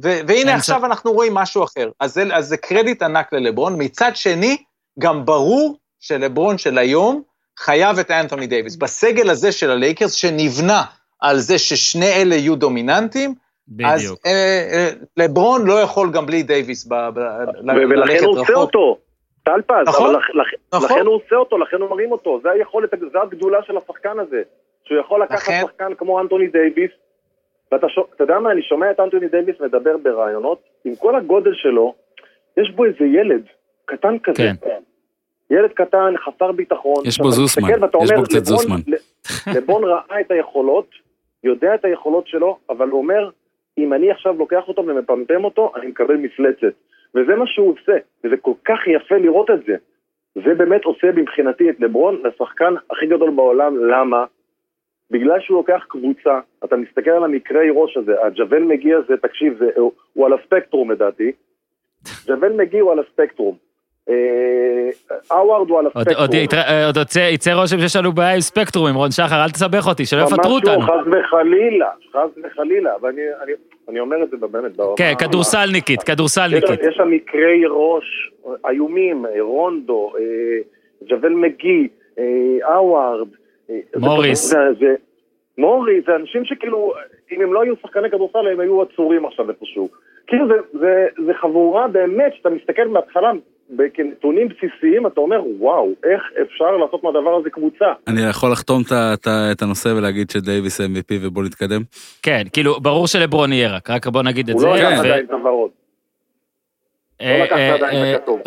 ו- והנה עכשיו אנחנו רואים משהו אחר. אז זה, אז זה קרדיט ענק ללברון. מצד שני, גם ברור שלברון של היום חייב את אנתוני דייוויס. בסגל הזה של הלייקרס, שנבנה על זה ששני אלה יהיו דומיננטיים, אז בדיוק. אה, אה, לברון לא יכול גם בלי דייוויס ב- ב- ו- ולכן ללכת הוא עושה רחוק. אותו. טלפז, נכון, אבל לכ- לכ- נכון. לכן הוא עושה אותו, לכן הוא מרים אותו, זה היכולת, זה הגדולה של השחקן הזה, שהוא יכול לקחת לכן- שחקן כמו אנטוני דייוויס, ואתה יודע מה, אני שומע את אנטוני דייוויס מדבר בראיונות, עם כל הגודל שלו, יש בו איזה ילד, קטן כזה. כן. ילד קטן, חסר ביטחון. יש בו זוסמן, יש אומר, בו קצת לברון- זוסמן. ל- [laughs] לברון ראה את היכולות, יודע את היכולות שלו, אבל הוא אומר, אם אני עכשיו לוקח אותו ומפמפם אותו, אני מקבל מפלצת. וזה מה שהוא עושה, וזה כל כך יפה לראות את זה. זה באמת עושה מבחינתי את לברון לשחקן הכי גדול בעולם, למה? בגלל שהוא לוקח קבוצה, אתה מסתכל על המקרי ראש הזה, הג'וון מגיע זה, תקשיב, זה, הוא, הוא על הספקטרום לדעתי, ג'וון מגיע הוא על הספקטרום, אה, האווארד הוא על הספקטרום. עוד אה, עוד יצא- רושם שיש לנו בעיה עם ספקטרום, עם רון שחר, אל תסבך אותי, שלא יפטרו ממש לא, אותנו. חס וחלילה, חס וחלילה, ואני אני, אומר את זה באמת ברמה... כן, כדורסלניקית, כדורסלניקית. יש שם מקרי ראש איומים, אה, רונדו, אה, ג'וול מגי, האווארד. אה, מוריס. זה, מוריס, זה אנשים שכאילו, אם הם לא היו שחקני כדורסל, הם היו עצורים עכשיו איפשהו. כאילו זה, זה, זה חבורה באמת, שאתה מסתכל מההתחלה, כנתונים בסיסיים, אתה אומר, וואו, איך אפשר לעשות מהדבר הזה קבוצה? אני יכול לחתום את הנושא ולהגיד שדייוויס MVP ובוא נתקדם? כן, כאילו, ברור שלברון יהיה רק, רק בוא נגיד את הוא זה. לא לקח כן. עדיין את לא עדיין הכתוב.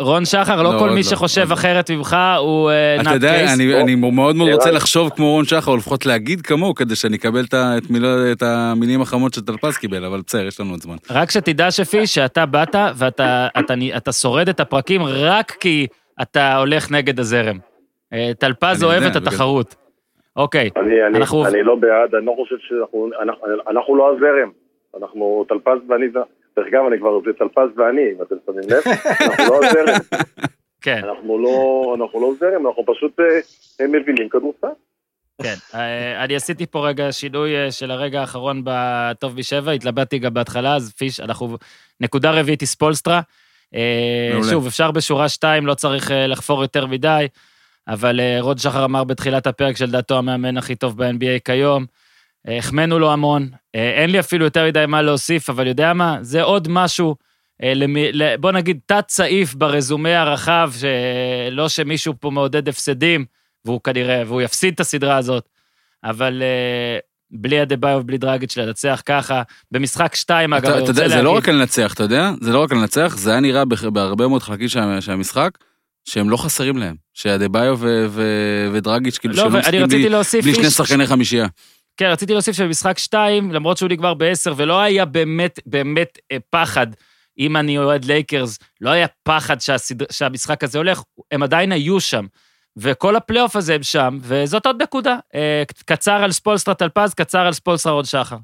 רון שחר, לא, לא כל מי לא, שחושב לא. אחרת ממך הוא אה, אתה נאט יודע, קייס. אני- או- אני מאוד מאוד רוצה לחשוב כמו רון שחר, או לפחות להגיד כמוהו, כדי שאני אקבל את המילים החמות שטלפז קיבל, אבל בסדר, יש לנו עוד זמן. רק שתדע שפי, שאתה באת ואתה אתה, אתה שורד את הפרקים רק כי אתה הולך נגד הזרם. אה, טלפז אוהב יודע, את התחרות. אוקיי, אנחנו- אני לא בעד, אני לא חושב שאנחנו, אנחנו, אנחנו לא הזרם. אנחנו, טלפז ואני, זה- דרך אגב, אני כבר, זה טלפז ואני, אם אתם שמים לב, אנחנו לא הזרם. [laughs] כן, אנחנו לא, אנחנו לא זרם, אנחנו פשוט אה, מבינים כדורסל. כן. אה, אני עשיתי פה רגע שינוי אה, של הרגע האחרון בטוב משבע, התלבטתי גם בהתחלה, אז פיש, אנחנו... נקודה רביעית היא ספולסטרה. שוב, אפשר בשורה שתיים, לא צריך לחפור יותר מדי, אבל רוד שחר אמר בתחילת הפרק שלדעתו המאמן הכי טוב ב-NBA כיום. אה, החמאנו לו המון, אה, אין לי אפילו יותר מדי מה להוסיף, אבל יודע מה? זה עוד משהו, אה, בוא נגיד, תת-סעיף ברזומה הרחב, שלא שמישהו פה מעודד הפסדים, והוא כנראה, והוא יפסיד את הסדרה הזאת, אבל בלי אדה-ביו ובלי דרגיץ' לנצח ככה, במשחק שתיים, אגב, אתה אני רוצה להגיד... זה לא רק לנצח, אתה יודע? זה לא רק לנצח, זה היה נראה בהרבה מאוד חלקים של המשחק, שהם לא חסרים להם. שאדה-ביו ו- ו- ודרגיץ', כאילו, לא, לא משחקים רציתי בלי- בלי שני שחקני חמישייה. כן, רציתי להוסיף שבמשחק שתיים, למרות שהוא נגמר בעשר, ולא היה באמת, באמת אה, פחד, אם אני אוהד לייקרס, לא היה פחד שהסד... שהמשחק הזה הולך, הם עדיין היו שם. וכל הפלייאוף הזה הם שם, וזאת עוד נקודה. אה, קצר על ספולסטרה טלפז, קצר על ספולסטרה רוד שחר.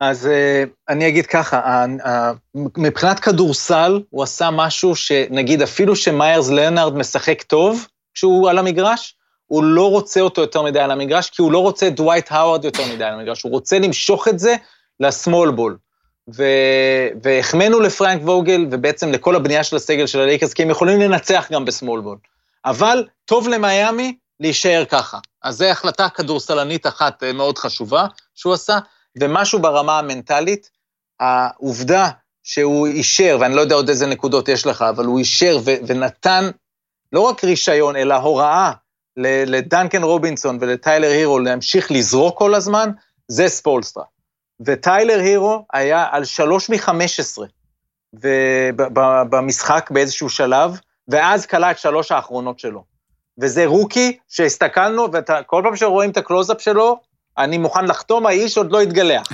אז אה, אני אגיד ככה, מבחינת כדורסל, הוא עשה משהו שנגיד אפילו שמאיירס לאונרד משחק טוב כשהוא על המגרש, הוא לא רוצה אותו יותר מדי על המגרש, כי הוא לא רוצה את דווייט האווארד יותר מדי על המגרש, הוא רוצה למשוך את זה לסמול בול. ו- והחמאנו לפרנק ווגל, ובעצם לכל הבנייה של הסגל של הלייקרס, כי הם יכולים לנצח גם בסמול בול. אבל טוב למיאמי להישאר ככה. אז זו החלטה כדורסלנית אחת אה, מאוד חשובה שהוא עשה. ומשהו ברמה המנטלית, העובדה שהוא אישר, ואני לא יודע עוד איזה נקודות יש לך, אבל הוא אישר ו- ונתן לא רק רישיון, אלא הוראה לדנקן רובינסון ולטיילר הירו להמשיך לזרוק כל הזמן, זה ספולסטרה. וטיילר הירו היה על שלוש מחמש עשרה במשחק באיזשהו שלב, ואז קלע את שלוש האחרונות שלו. וזה רוקי שהסתכלנו, וכל פעם שרואים את הקלוזאפ שלו, אני מוכן לחתום, האיש עוד לא התגלח.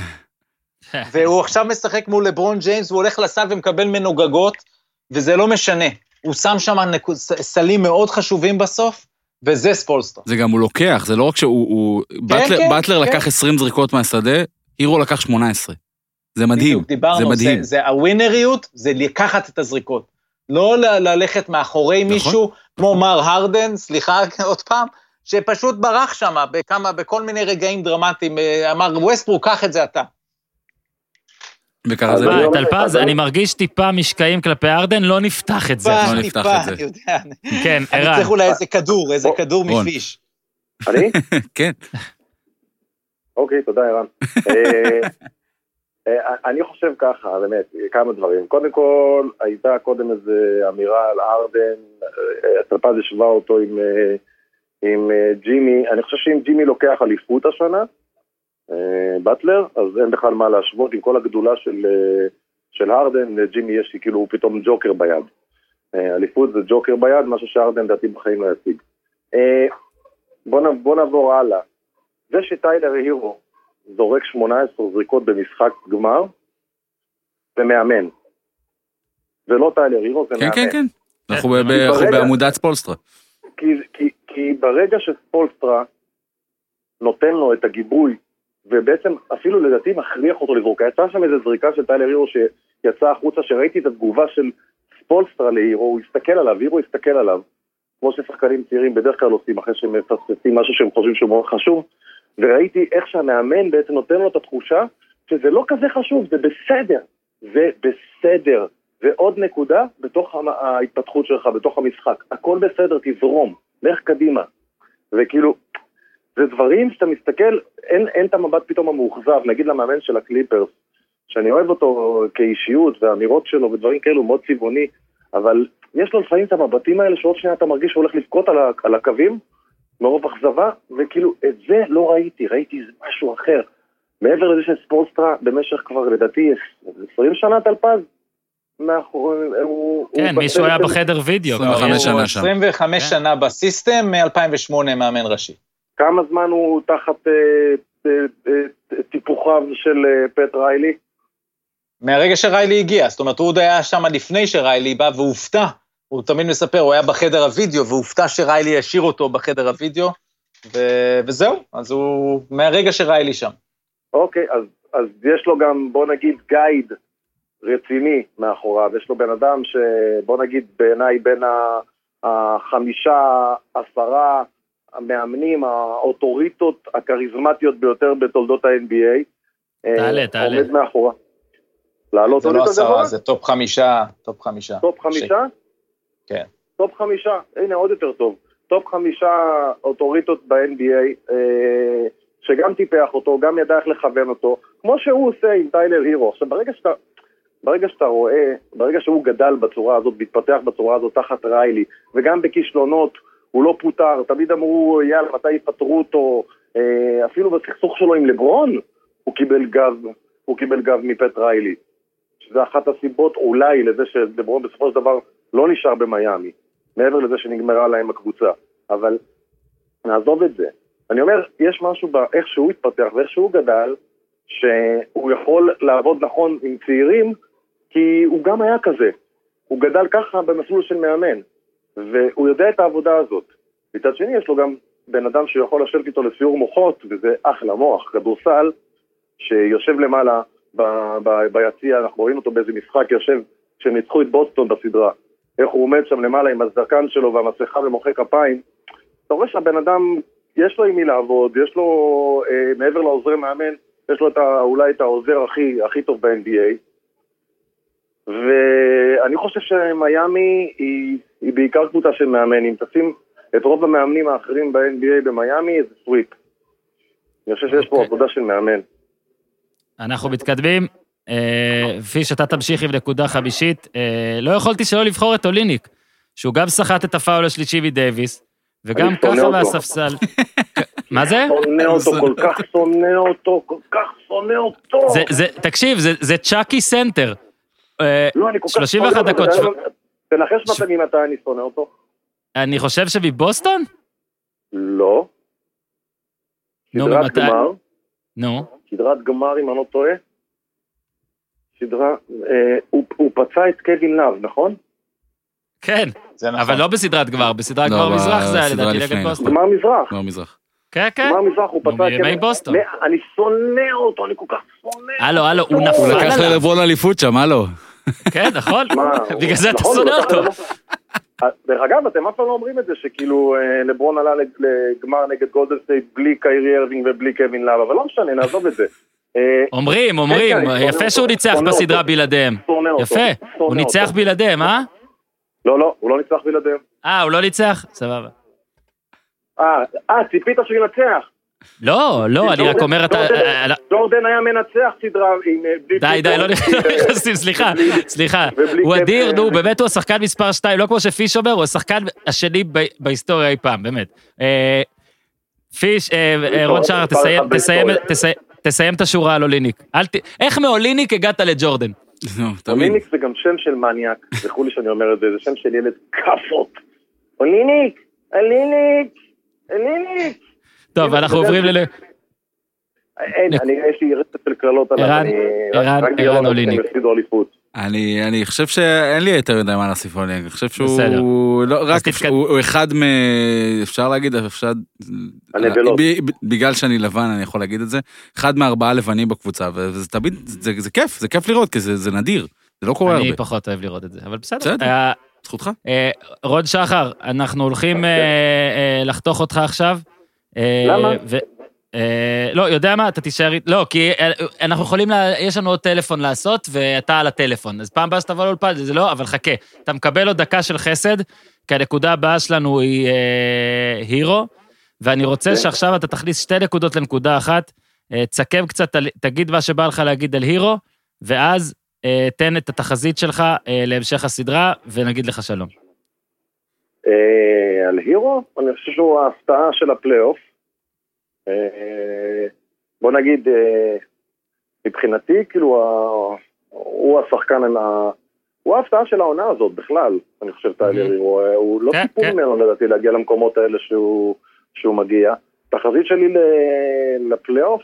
[laughs] והוא עכשיו משחק מול לברון ג'יימס, הוא הולך לסל ומקבל ממנו גגות, וזה לא משנה. הוא שם שם סלים מאוד חשובים בסוף, וזה ספולסטר. זה גם הוא לוקח, זה לא רק שהוא... הוא- באטלר- כן, באטלר כן. לקח 20 זריקות מהשדה, הירו לקח 18. זה מדהים, בדיוק, דיברנו, זה מדהים. זה, זה הווינריות, זה לקחת את הזריקות. לא ל- ללכת מאחורי נכון. מישהו, כמו מר הרדן, סליחה [laughs] עוד פעם, שפשוט ברח שם בכמה, בכל מיני רגעים דרמטיים, אה, אמר, ווסטברוק, קח את זה אתה. וככה זה... אני מה, טלפז, אני- אני מרגיש טיפה משקעים כלפי הארדן, לא נפתח את זה. לא. נפתח טיפה, את זה. אני יודע, כן, אני ערן. צריך אולי איזה כדור, איזה כדור. מפיש. אני? [laughs] כן. אוקיי, תודה, ערן. [laughs] אה, אה, אני חושב ככה, באמת, כמה דברים. קודם כל, הייתה קודם איזו אמירה על ארדן, אה, טלפז השווה אותו עם, עם ג'ימי, אני חושב שאם ג'ימי לוקח אליפות השנה, באטלר, אז אין בכלל מה להשוות עם כל הגדולה של, אה, של הרדן, לג'ימי יש לי כאילו פתאום ג'וקר ביד. אה, אליפות זה ג'וקר ביד, משהו שהרדן לדעתי בחיים לא ישיג. אה, בוא, נעבור הלאה. זה שטיילר הירו זורק 18 זריקות במשחק גמר, זה מאמן. זה לא טיילר הירו, זה כן, מאמן. כן, כן. אנחנו ב- ב- ברגע- אנחנו בעמודת ספולסטרה. כי, כי, כי ברגע שספולסטרה נותן לו את הגיבוי, ובעצם אפילו לדעתי מכריח אותו לזרוק, יצאה שם איזו זריקה של טיילר הירו שיצאה החוצה, שראיתי את התגובה של ספולסטרה להירו, הוא הסתכל עליו, הירו הסתכל עליו, כמו ששחקנים צעירים בדרך כלל עושים אחרי שהם מפספסים משהו שהם חושבים שהוא מאוד חשוב, וראיתי איך שהמאמן בעצם נותן לו את התחושה שזה לא כזה חשוב, זה בסדר, זה בסדר. ועוד נקודה, בתוך ההתפתחות שלך, בתוך המשחק, הכל בסדר, תזרום, לך קדימה. וכאילו, זה דברים שאתה מסתכל, אין, אין את המבט פתאום המאוכזב, נגיד למאמן של הקליפרס, שאני אוהב אותו כאישיות, והאמירות שלו ודברים כאלו, מאוד צבעוני, אבל יש לו לפעמים את המבטים האלה שעוד שנייה אתה מרגיש שהוא הולך לבכות על, על הקווים, מרוב אכזבה, וכאילו, את זה לא ראיתי, ראיתי איזה משהו אחר. מעבר לזה שספורטסטרה במשך כבר לדעתי 20 שנה טלפז, מאחורי, הוא... כן, הוא מישהו היה בחדר וידאו. 25 כבר. שנה שם. 25 כן. שנה בסיסטם, מ-2008 מאמן ראשי. כמה זמן הוא תחת אה, אה, אה, טיפוחיו של פט ריילי? מהרגע שריילי הגיע, זאת אומרת, הוא עוד היה שם לפני שריילי בא והופתע. הוא תמיד מספר, הוא היה בחדר הוידאו והופתע שריילי השאיר אותו בחדר הוידאו, ו- וזהו, אז הוא מהרגע שריילי שם. אוקיי, אז, אז יש לו גם, בוא נגיד, גייד רציני מאחוריו. יש לו בן אדם שבוא נגיד בעיניי בין החמישה, עשרה המאמנים, האוטוריטות הכריזמטיות ביותר בתולדות ה-NBA. אה, תעלה, תעלה. עומד מאחורה. לעלות זה לא? עשרה, זה טופ חמישה, טופ חמישה. טופ חמישה? כן. טופ חמישה, הנה עוד יותר טוב. טופ חמישה אוטוריטות ב-NBA, אה, שגם טיפח אותו, גם ידע איך לכוון אותו, כמו שהוא עושה עם טיילר הירו. עכשיו, ברגע שאתה, ברגע שאתה רואה, ברגע שהוא גדל בצורה הזאת, מתפתח בצורה הזאת תחת ריילי, וגם בכישלונות, הוא לא פוטר, תמיד אמרו, יאללה, מתי יפטרו אותו, אה, אפילו בסכסוך שלו עם לברון, הוא קיבל גב, הוא קיבל גב מפט ריילי. שזה אחת הסיבות אולי לזה שלברון בסופו של דבר לא נשאר במיאמי, מעבר לזה שנגמרה להם הקבוצה. אבל נעזוב את זה. אני אומר, יש משהו באיך שהוא התפתח ואיך שהוא גדל, שהוא יכול לעבוד נכון עם צעירים, כי הוא גם היה כזה. הוא גדל ככה במסלול של מאמן, והוא יודע את העבודה הזאת. מצד שני, יש לו גם בן אדם שיכול לשבת איתו לסיור מוחות, וזה אחלה מוח, כדורסל, שיושב למעלה ב- ב- ביציע, אנחנו רואים אותו באיזה משחק, יושב, כשהם ניצחו את בוסטון בסדרה. איך הוא עומד שם למעלה עם הזקן שלו והמסכה ומוחא כפיים. אתה רואה שהבן אדם, יש לו עם מי לעבוד, יש לו, אה, מעבר לעוזרי מאמן, יש לו את ה, אולי את העוזר הכי, הכי טוב ב-NBA. ואני חושב שמיאמי היא, היא בעיקר קבוצה של מאמנים. תשים את רוב המאמנים האחרים ב-NBA במיאמי, זה סוויפ. אני חושב שיש פה אוקיי. עבודה של מאמן. אנחנו מתקדמים. אה, פיש, אתה תמשיך עם נקודה חמישית. אה, לא יכולתי שלא לבחור את אוליניק, שהוא גם סחט את הפאול השלישי מדייוויס, וגם ככה. מהספסל. מה זה? שונא אותו, כל כך שונא אותו, כל כך שונא אותו. תקשיב, זה, זה צ'אקי סנטר. אה, לא, אני כל כך 31 שונא אותו, דקות, אתה שבע- יודע, תנחש מתי מתי אני שונא אותו. אני חושב שמבוסטון? לא. נו, סדרת ממתי? גמר, נו. סדרת גמר אם אני לא טועה. סדרה, אה, הוא הוא פצע את קווין לאב, נכון? כן, נכון. אבל לא בסדרת גמר, בסדרת לא, גמר מזרח זה היה לדעתי נגד בוסטון. גמר מזרח. לא מזרח. כן, כן. גמר מזרח הוא פצע את מימי קווין... בוסטון. מ- אני שונא אותו, אני כל כך שונא. הלו, הלו, הוא הוא נפל לקח עליו. ללברון אליפות שם, הלו. כן, נכון. בגלל זה אתה נכון, שונא אותו. דרך אגב, אתם אף פעם לא אומרים את זה, שכאילו אה, לברון עלה לג- לגמר נגד גולדן סטייט בלי קיירי ארווינג ובלי קווין לאב, אבל לא משנה, נעזוב את זה. אה, אומרים, אומרים, כן, כן, אני יפה שהוא ניצח בסדרה. בלעדיהם. יפה, הוא ניצח. בלעדיהם, אה? לא, לא, הוא לא ניצח בלעדיהם. אה, הוא לא ניצח? סבבה. אה, אה, ציפית שהוא ינצח. לא, לא, אני רק אומר, אתה... ג'ורדן- אה, אה, ג'ורדן היה מנצח סדרה עם... אה, די, די, לא פיטור, לא נכנסים, סליחה, סליחה. הוא. אדיר, נו, באמת הוא השחקן מספר 2, לא כמו שפיש אומר, הוא השחקן השני ב- בהיסטוריה אי פעם, באמת. אה, פיש, אה, אה, רון שחר, מספר תסיים- אחד תסיים- בהיסטוריה. תסיים- תסיים את השורה על אוליניק. אל ת- איך מאוליניק הגעת לג'ורדן? תמיד. אוליניק זה גם שם של מניאק, סלחו לי שאני אומר את זה, זה שם של ילד כאפות. אוליניק, אוליניק, אוליניק. טוב, אנחנו עוברים ל... אין, אני, יש לי רצף של קללות עליו, ערן- אני... ערן- רק בגלל ערן אוליניק. אני, אני חושב שאין לי יותר מדי מה להוסיף עליהם, אני חושב שהוא... בסדר. לא, רק, תתקד- הוא, הוא אחד מ... אפשר להגיד, אפשר... הנבלות. בגלל שאני לבן, אני יכול להגיד את זה. אחד מארבעה לבנים בקבוצה, וזה תמיד, זה, זה כיף, זה כיף לראות, כי זה, זה נדיר. זה לא קורה אני הרבה. פחות אוהב לראות את זה, אבל בסדר. בסדר. אה, זכותך. אה, רון שחר, אנחנו הולכים אה, אה, לחתוך אותך עכשיו. אה, למה? ו- אה, לא, יודע מה, אתה תישאר... לא, כי אה, אנחנו יכולים, יש לנו עוד טלפון לעשות, ואתה על הטלפון. אז פעם הבאה שתבוא לאולפן, זה לא, אבל חכה. אתה מקבל עוד דקה של חסד, כי הנקודה הבאה שלנו היא אה, הירו, ואני רוצה שעכשיו אתה תכניס שתי נקודות לנקודה אחת, אה, תסכם קצת, תגיד מה שבא לך להגיד על הירו, ואז אה, תן את התחזית שלך אה, להמשך הסדרה, ונגיד לך שלום. אה, על הירו, אני חושב שהוא ההפתעה של הפלייאוף. אה, בוא נגיד, אה, מבחינתי, כאילו, ה- הוא השחקן, ה- הוא ההפתעה של העונה הזאת בכלל, אני חושב, טיילר הירו. אה, הוא לא כן, ציפו כן. ממנו, לדעתי, להגיע למקומות האלה שהוא שהוא מגיע. תחזית שלי ל- לפלייאוף,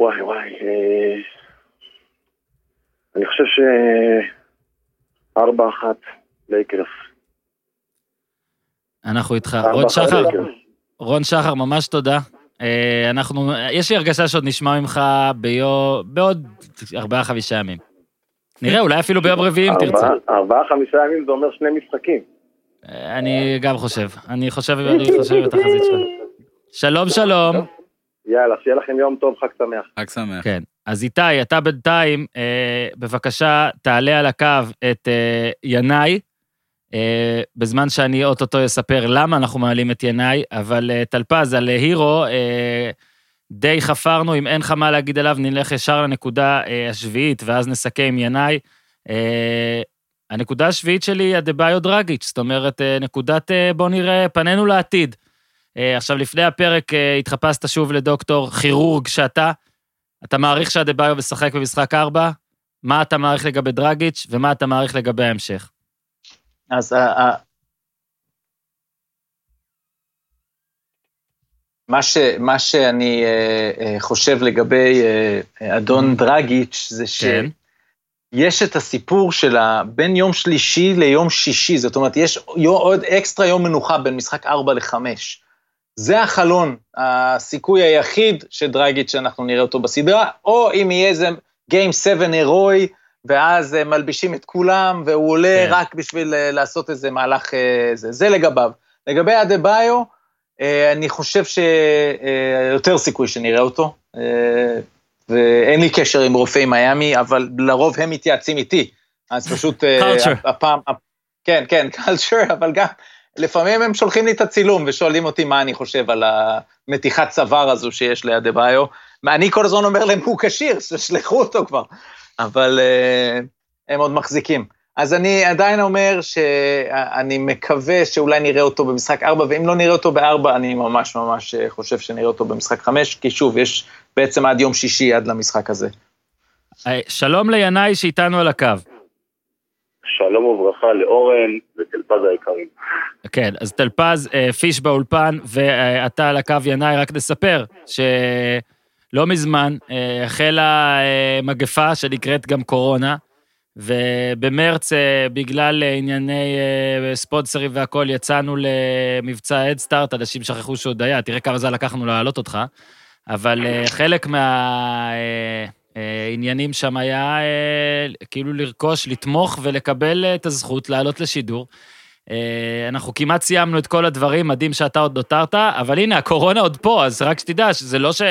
וואי וואי, אה, אני חושב ש... ארבע אחת לייקרס. אנחנו איתך. רון שחר, לייקרס. רון שחר, ממש תודה. אה, אנחנו, יש לי הרגשה שעוד נשמע ממך ביו, בעוד ארבעה-חמישה ימים. נראה, אולי אפילו ביום רביעי אם תרצה. ארבעה- ארבעה, חמישה ימים זה אומר שני משחקים. אה, אני גם חושב, אני חושב, אני חושב את החזית שלך. שלום, שלום. יאללה, שיהיה לכם יום טוב, חג שמח. חג שמח. כן. אז איתי, אתה בינתיים, אה, בבקשה, תעלה על הקו את אה, ינאי, בזמן שאני אוטוטו אספר למה אנחנו מעלים את ינאי, אבל אה, טלפז, על הירו, אה, די חפרנו, אם אין לך מה להגיד עליו, נלך ישר לנקודה אה, השביעית, ואז נסכם עם ינאי. אה, הנקודה השביעית שלי היא הדה-ביו דרגיץ', זאת אומרת, אה, נקודת אה, בוא נראה, פנינו לעתיד. אה, עכשיו, לפני הפרק אה, התחפשת שוב לדוקטור כירורג שאתה, אתה מעריך שהדה-ביו משחק במשחק ארבע? מה אתה מעריך לגבי דרגיץ', ומה אתה מעריך לגבי ההמשך? אז ה- ה- מה, ש, מה שאני אה, אה, חושב לגבי אה, אה, אדון דרגיץ' זה כן. שיש את הסיפור של ה- בין יום שלישי ליום שישי, זאת אומרת, יש יו- עוד אקסטרה יום מנוחה בין משחק 4 ל-5. זה החלון, הסיכוי היחיד שדרגיץ' שאנחנו נראה אותו בסדרה, או אם יהיה איזה Game 7 הירואי, ואז אה, מלבישים את כולם, והוא עולה כן. רק בשביל אה, לעשות איזה מהלך, אה, זה, זה לגביו. לגבי אדה ביו, אני חושב שיותר סיכוי שנראה אותו, ואין לי קשר עם רופאי מיאמי, אבל לרוב הם מתייעצים איתי, אז פשוט... הפעם, כן, כן, קלצ'ר, [laughs] אבל גם לפעמים הם שולחים לי את הצילום ושואלים אותי מה אני חושב על המתיחת צוואר הזו שיש ליד ביו. אני כל הזמן אומר להם, הוא כשיר, [laughs] שלחו אותו כבר. אבל uh, הם עוד מחזיקים. אז אני עדיין אומר שאני מקווה שאולי נראה אותו במשחק 4, ואם לא נראה אותו ב-4, אני ממש ממש אה, חושב שנראה אותו במשחק 5, כי שוב, יש בעצם עד יום שישי, עד למשחק הזה. אה, שלום לינאי שאיתנו על הקו. שלום וברכה לאורן וטלפז היקרים. כן, אז טלפז, אה, פיש באולפן, ואתה על הקו ינאי, רק נספר שלא מזמן אה, החלה אה, מגפה שנקראת גם קורונה, ובמרץ, אה, בגלל ענייני ספונסרים והכול, יצאנו למבצע הדסטארט, אנשים שכחו שעוד היה, תראה כמה זמן לקחנו להעלות אותך, אבל חלק מהעניינים שם היה כאילו לרכוש, לתמוך ולקבל את הזכות לעלות לשידור. אה, אנחנו כמעט סיימנו את כל הדברים, מדהים שאתה עוד נותרת, אבל הנה, הקורונה עוד פה, אז רק שתדע שזה לא ש...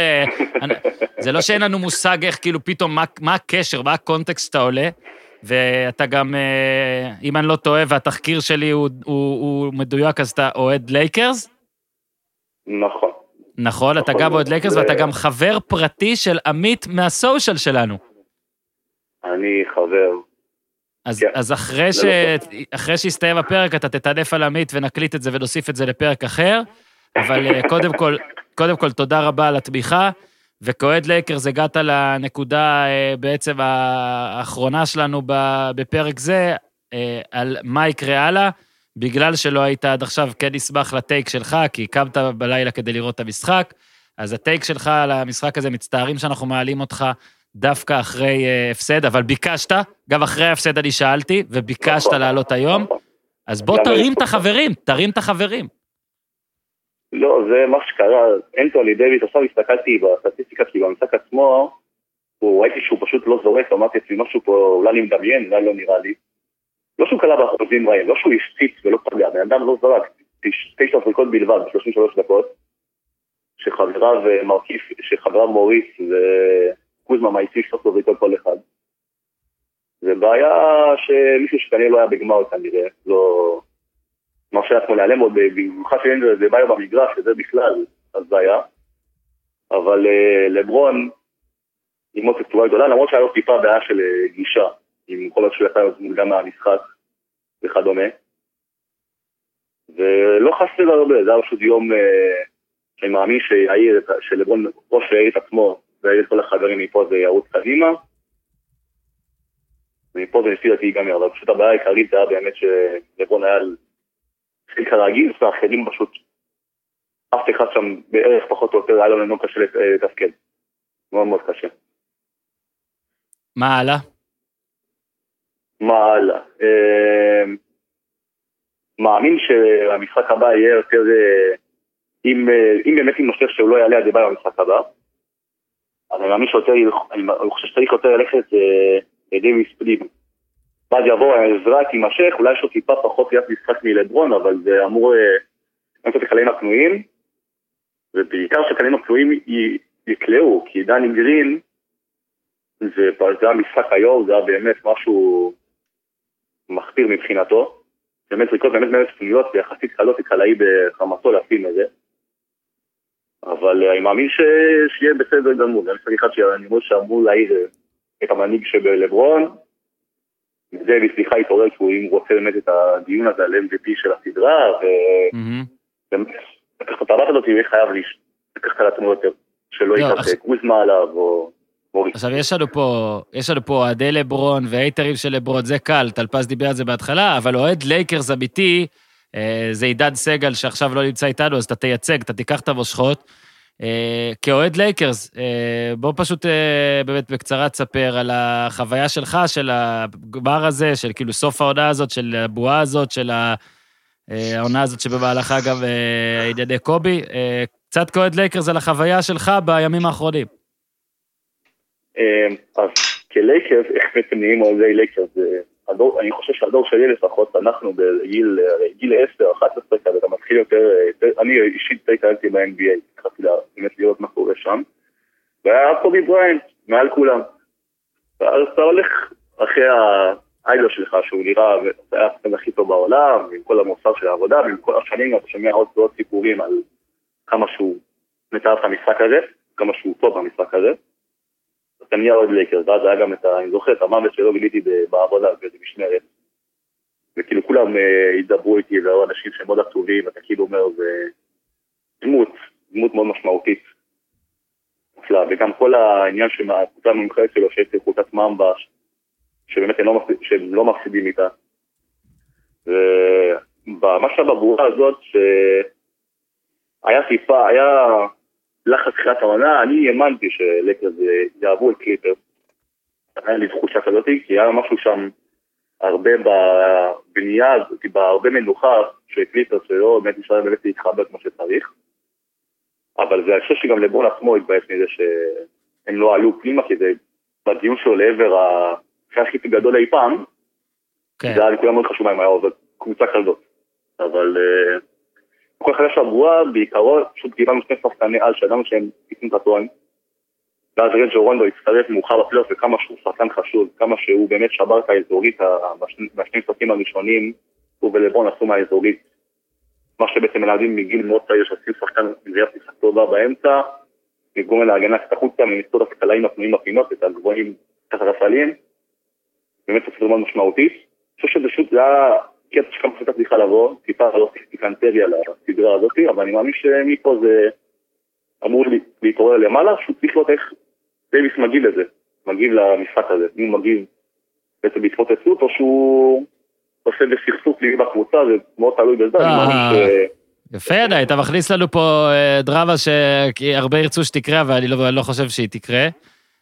זה לא שאין לנו מושג איך, כאילו, פתאום, מה, מה הקשר, מה ה context שאתה עולה, ואתה גם, אה, אם אני לא טועה, והתחקיר שלי הוא, הוא, הוא מדויק, אז אתה אוהד לייקרס? נכון. נכון, אתה נכון גם. אוהד לייקרס ואתה גם חבר פרטי של עמית מה social שלנו. אני חבר. אז, כן. אז אחרי, ש... זה אחרי שיסתיים הפרק, אתה תטנף על עמית ונקליט את זה ונוסיף את זה לפרק אחר. אבל אה, [laughs] קודם כל, קודם כל, תודה רבה על התמיכה. וכאוהד לייקרס הגעת לנקודה אה, בעצם האחרונה שלנו בפרק זה, אה, על מה יקרה הלאה. בגלל שלא היית עד עכשיו, כן נשמח לטייק שלך, כי קמת בלילה כדי לראות את המשחק. אז הטייק שלך על המשחק הזה, מצטערים שאנחנו מעלים אותך דווקא אחרי הפסד, אבל ביקשת, גם אחרי ההפסד אני שאלתי, וביקשת נכון. לעלות היום. נכון. אז בוא תרים את החברים, תרים את החברים. לא, זה מה שקרה, אנטוני דויד, עכשיו הסתכלתי בסטטיסטיקה, כי במשחק עצמו, ראיתי שהוא פשוט לא זורק, אמרתי לעצמי משהו פה, אולי אני מדמיין, אולי לא נראה לי. לא שהוא קלע באחוזים רעים, לא שהוא הפציץ ולא פגע, בן אדם לא זרק, תש- תשע זריקות בלבד ב-33 דקות, שחבריו אה, מרכיב, שחבריו מוריס וקוזמה מעיפים שלוש זריקות כל אחד. זה בעיה שמישהו שכנראה לא היה בגמר כנראה, לא... מה שהיה כמו להיעלם עוד, במיוחד שאין זה בעיה במגרש, שזה בכלל, אז בעיה. אבל אה, לברון, עם עוד תצורה גדולה, למרות שהיה לו טיפה בעיה של אה, גישה, עם כל מה שהוא יצא מוקדם מהמשחק וכדומה. ולא חסר הרבה, זה היה פשוט יום אה, שאני מאמין ה- שלברון, או שיעיר את עצמו ויעיר את כל החברים מפה זה ירוץ קדימה. ומפה זה לפי דעתי ייגמר, אבל פשוט הבעיה העיקרית זה היה באמת שלברון היה על שיחק כרגיל, והאחרים פשוט, אף אחד שם בערך פחות או יותר היה לו לנו קשה לת- אה, לתפקד. מאוד מאוד קשה. מה הלאה? מה הלאה? אה, מאמין שהמשחק הבא יהיה יותר, אה, אם, אם באמת יימשך שהוא לא יעלה עד במשחק הבא, אני מאמין שיותר, אני חושב שצריך יותר ללכת לדייוויס פליג. ואז יבוא העזרה, תימשך, אולי יש לו טיפה פחות ראיית משחק מלברון, אבל זה אמור לעשות את הקלעים הפנויים, ובעיקר שהקלעים הפנויים יקלעו, כי דני גרין, זה היה משחק היום, זה היה באמת משהו מחפיר מבחינתו. באמת זריקות באמת באמת פנויות ויחסית קלות לקלעי בחמתו להפעיל את זה. אבל אה, אני מאמין שיהיה בסדר גמור, זה משחק שאני אומר שאמור להעיר אה, את המנהיג שבלברון. דבי סליחה התעורר כי הוא אם רוצה באמת את הדיון הזה על MVP של הסדרה. ובאמת, לקחת את הבת הזאת, הוא יהיה חייב לקחת על עצמו יותר, שלא לא, ייקח אה, קוזמה עליו או. עכשיו, יש לנו פה, יש לנו פה אוהדי לברון והייטרים של לברון, זה קל, טלפז דיבר על זה בהתחלה, אבל אוהד לייקרס אמיתי, אה, זה עידן סגל שעכשיו לא נמצא איתנו, אז אתה תייצג, אתה תיקח את המושכות. אה, כאוהד לייקרס, אה, בוא פשוט אה, באמת בקצרה תספר על החוויה שלך, של הגמר הזה, של כאילו סוף העונה הזאת, של הבועה הזאת, של העונה הזאת שבמהלכה גם ענייני קובי. קצת כאוהד לייקרס על החוויה שלך בימים האחרונים. אז כלייקרס, איך בעצם נהיים אוהדי לייקרס? זה הדור, אני חושב שהדור שלי לפחות, אנחנו בגיל גיל 10, 11 כזה, אתה מתחיל יותר, יותר- אני אישית די התחלתי ב-NBA, התחלתי באמת לראות מה קורה שם, והיה קובי בריינט, מעל כולם. ואז אתה הולך אחרי האיידול שלך, שהוא נראה, היה השחקן הכי טוב בעולם, עם כל המוסר של העבודה, ועם כל השנים אתה שומע עוד ועוד סיפורים על כמה שהוא מתאר את המשחק הזה, כמה שהוא טוב במשחק הזה. אתה נהיה אוהד לייקרס, ואז היה גם את. אני זוכר את המוות שלו גיליתי בעבודה באיזה משמרת. וכאילו כולם אה, ידברו איתי, והיו אנשים שהם מאוד עצובים, ואתה כאילו אומר, זה דמות, דמות מאוד משמעותית. נפלא, וגם כל העניין שהקבוצה המומחית שלו, שיש לי קבוצת ממבה, שבאמת הם לא, לא מפסידים איתה. ומה שהיה בבועה הזאת, שהיה טיפה, היה לחץ תחילת העונה, אני האמנתי שלקרס יאהבו את קליפרס. היה לי תחושה כזאת, כי היה משהו שם הרבה בבנייה הזאת, בהרבה מנוחה של קליפרס, שלא באמת נשאר באמת להתחבר כמו שצריך. אבל זה, אני חושב שגם לברון עצמו התבאס מזה שהם לא עלו פנימה, כי זה בדיון שלו לעבר השחקן הכי גדול אי פעם, כן. זה היה לכולם מאוד חשוב מה אם היה עובד קבוצה כזאת. אבל אה, כל חדש שבוע, בעיקרון, פשוט קיבלנו שני שחקני על שידענו שהם את הטוען. ואז רג'ו רונדו הצטרף מאוחר בפלייאוף וכמה שהוא שחקן חשוב, כמה שהוא באמת שבר את האזורית בשני משחקים הראשונים, הוא ולברון עשו מהאזורית מה שבעצם מנהלים מגיל מאוד צעיר שעושים שחקן גביית משחק טובה באמצע, לגרום להגנה קצת החוצה, ולמצוא את הקלעים הפנויים בפינות, את הגבוהים תחת הסלים, באמת עשו מאוד משמעותית. אני חושב שזה פשוט, היה קטע שכמה שהייתה צריכה לבוא, טיפה לא פיקנטריה לסדרה הזאת, אבל אני מאמין שמפה זה אמור להתעורר למעלה, פשוט צריך לראות איך דייוויס מגיב לזה, מגיב למשחק הזה, אם הוא מגיב בעצם בהתפוצצות, או שהוא עושה בסכסוך ליבי בקבוצה, זה מאוד תלוי בזה, אני מאמין ש... יפה, ידע, אתה מכניס לנו פה אה, דרמה שהרבה ירצו שתקרה, אבל אני לא, לא חושב שהיא תקרה.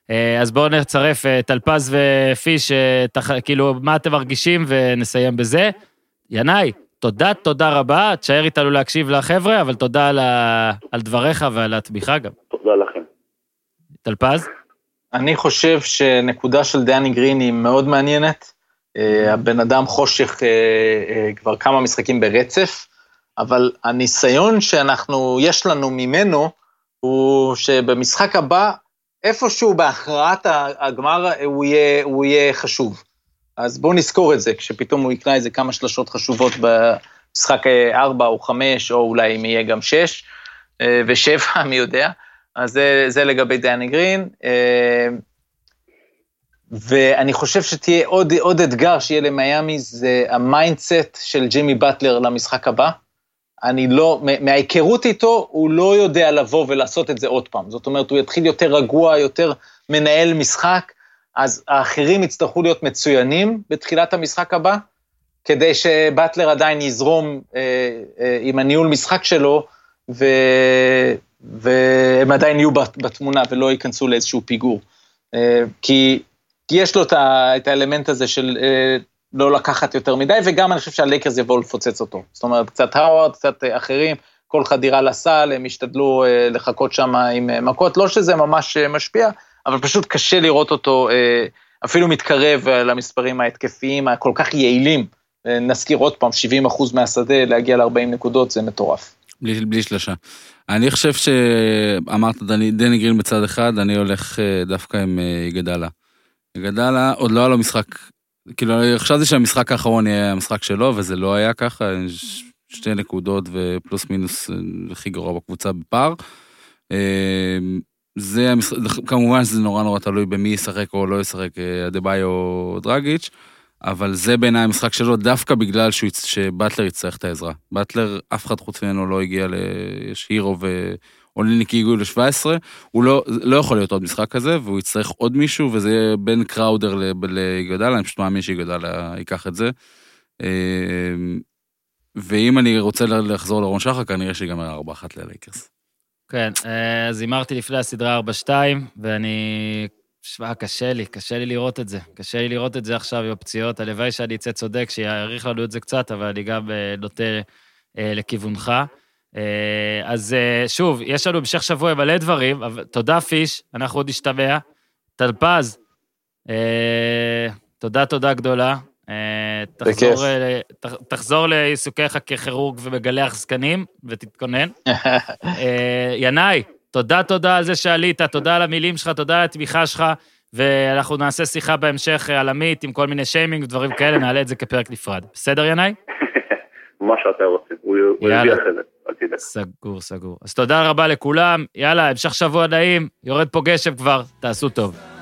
אה, אז בואו נצרף אה, טלפז ופיש, אה, כאילו, מה אתם מרגישים, ונסיים בזה. ינאי, תודה, תודה רבה, תשאר איתנו להקשיב לחבר'ה, אבל תודה על, ה, על דבריך ועל התמיכה גם. תודה לכם. טלפז? אני חושב שנקודה של דני גרין היא מאוד מעניינת. אה, הבן אדם חושך אה, אה, כבר כמה משחקים ברצף, אבל הניסיון שאנחנו, יש לנו ממנו, הוא שבמשחק הבא, איפשהו בהכרעת הגמר, הוא יהיה, הוא יהיה חשוב. אז בואו נזכור את זה, כשפתאום הוא יקנה איזה כמה שלשות חשובות במשחק אה, 4 או 5, או אולי אם יהיה גם 6 ו-7, [laughs] מי יודע. אז זה, זה לגבי דני גרין. אה, ואני חושב שתהיה עוד, עוד אתגר שיהיה למיאמי, זה ה mindset של ג'ימי באטלר למשחק הבא. אני לא, מההיכרות איתו, הוא לא יודע לבוא ולעשות את זה עוד פעם. זאת אומרת, הוא יתחיל יותר רגוע, יותר מנהל משחק, אז האחרים יצטרכו להיות מצוינים בתחילת המשחק הבא, כדי שבאטלר עדיין יזרום אה, אה, עם הניהול משחק שלו, ו... והם עדיין יהיו בתמונה ולא ייכנסו לאיזשהו פיגור. אה, כי, יש לו את, ה... את האלמנט הזה של אה, לא לקחת יותר מדי, וגם אני חושב שהלייקרס יבואו לפוצץ אותו. זאת אומרת, קצת האוורד, קצת אה, אחרים, כל חדירה לסל, הם ישתדלו אה, לחכות שם עם אה, מכות, לא שזה ממש משפיע, אבל פשוט קשה לראות אותו אה, אפילו מתקרב אה, למספרים ההתקפיים הכל כך יעילים. אה, נזכיר עוד פעם, 70 אחוז מהשדה, להגיע ל-40 נקודות, זה מטורף. בלי, בלי שלושה. אני חושב שאמרת דני, דני גרין בצד אחד, אני הולך דווקא עם אה, גדלה. גדלה, עוד לא היה לו משחק, כאילו, חשבתי שהמשחק האחרון יהיה המשחק שלו, וזה לא היה ככה, שתי נקודות ופלוס מינוס הכי גרוע בקבוצה בפער. זה המשחק, כמובן שזה נורא נורא תלוי במי ישחק או לא ישחק, אה, אדה-ביו או דרגיץ', אבל זה בעיניי המשחק שלו, דווקא בגלל שהוא, שבטלר יצטרך את העזרה. באטלר, אף אחד חוץ ממנו לא הגיע ל... יש הירו ואוליניק הגיעו ל-17, הוא לא, לא יכול להיות עוד משחק כזה, והוא יצטרך עוד מישהו, וזה יהיה בין קראודר ליגדלה, אני פשוט מאמין שיגדלה ייקח את זה. אה, ואם אני רוצה לחזור לרון שחר, כנראה שיגמר 4-1 ללייקרס. כן, אה, אז הימרתי לפני הסדרה 4-2, ואני... שמע, קשה לי, קשה לי לראות את זה. קשה לי לראות את זה עכשיו עם הפציעות. הלוואי שאני אצא צודק, שיאריך לנו את זה קצת, אבל אני גם אה, נוטה אה, לכיוונך. אז שוב, יש לנו המשך שבוע עם מלא דברים, אבל תודה, פיש, אנחנו עוד נשתמע. טלפז, תודה, תודה גדולה. אה. תחזור, אה, תחזור לעיסוקיך ככירורג ומגלח זקנים, ותתכונן. [laughs] אה, ינאי, תודה, תודה על זה שעלית, תודה על המילים שלך, תודה על התמיכה שלך, ואנחנו נעשה שיחה בהמשך על עמית עם כל מיני שיימינג ודברים כאלה, נעלה את זה כפרק נפרד. בסדר, ינאי? [laughs] מה שאתה רוצה, הוא. יביא אחרי זה, אל תדאג. סגור, סגור. אז תודה רבה לכולם, יאללה, המשך שבוע נעים, יורד פה גשם כבר, תעשו טוב.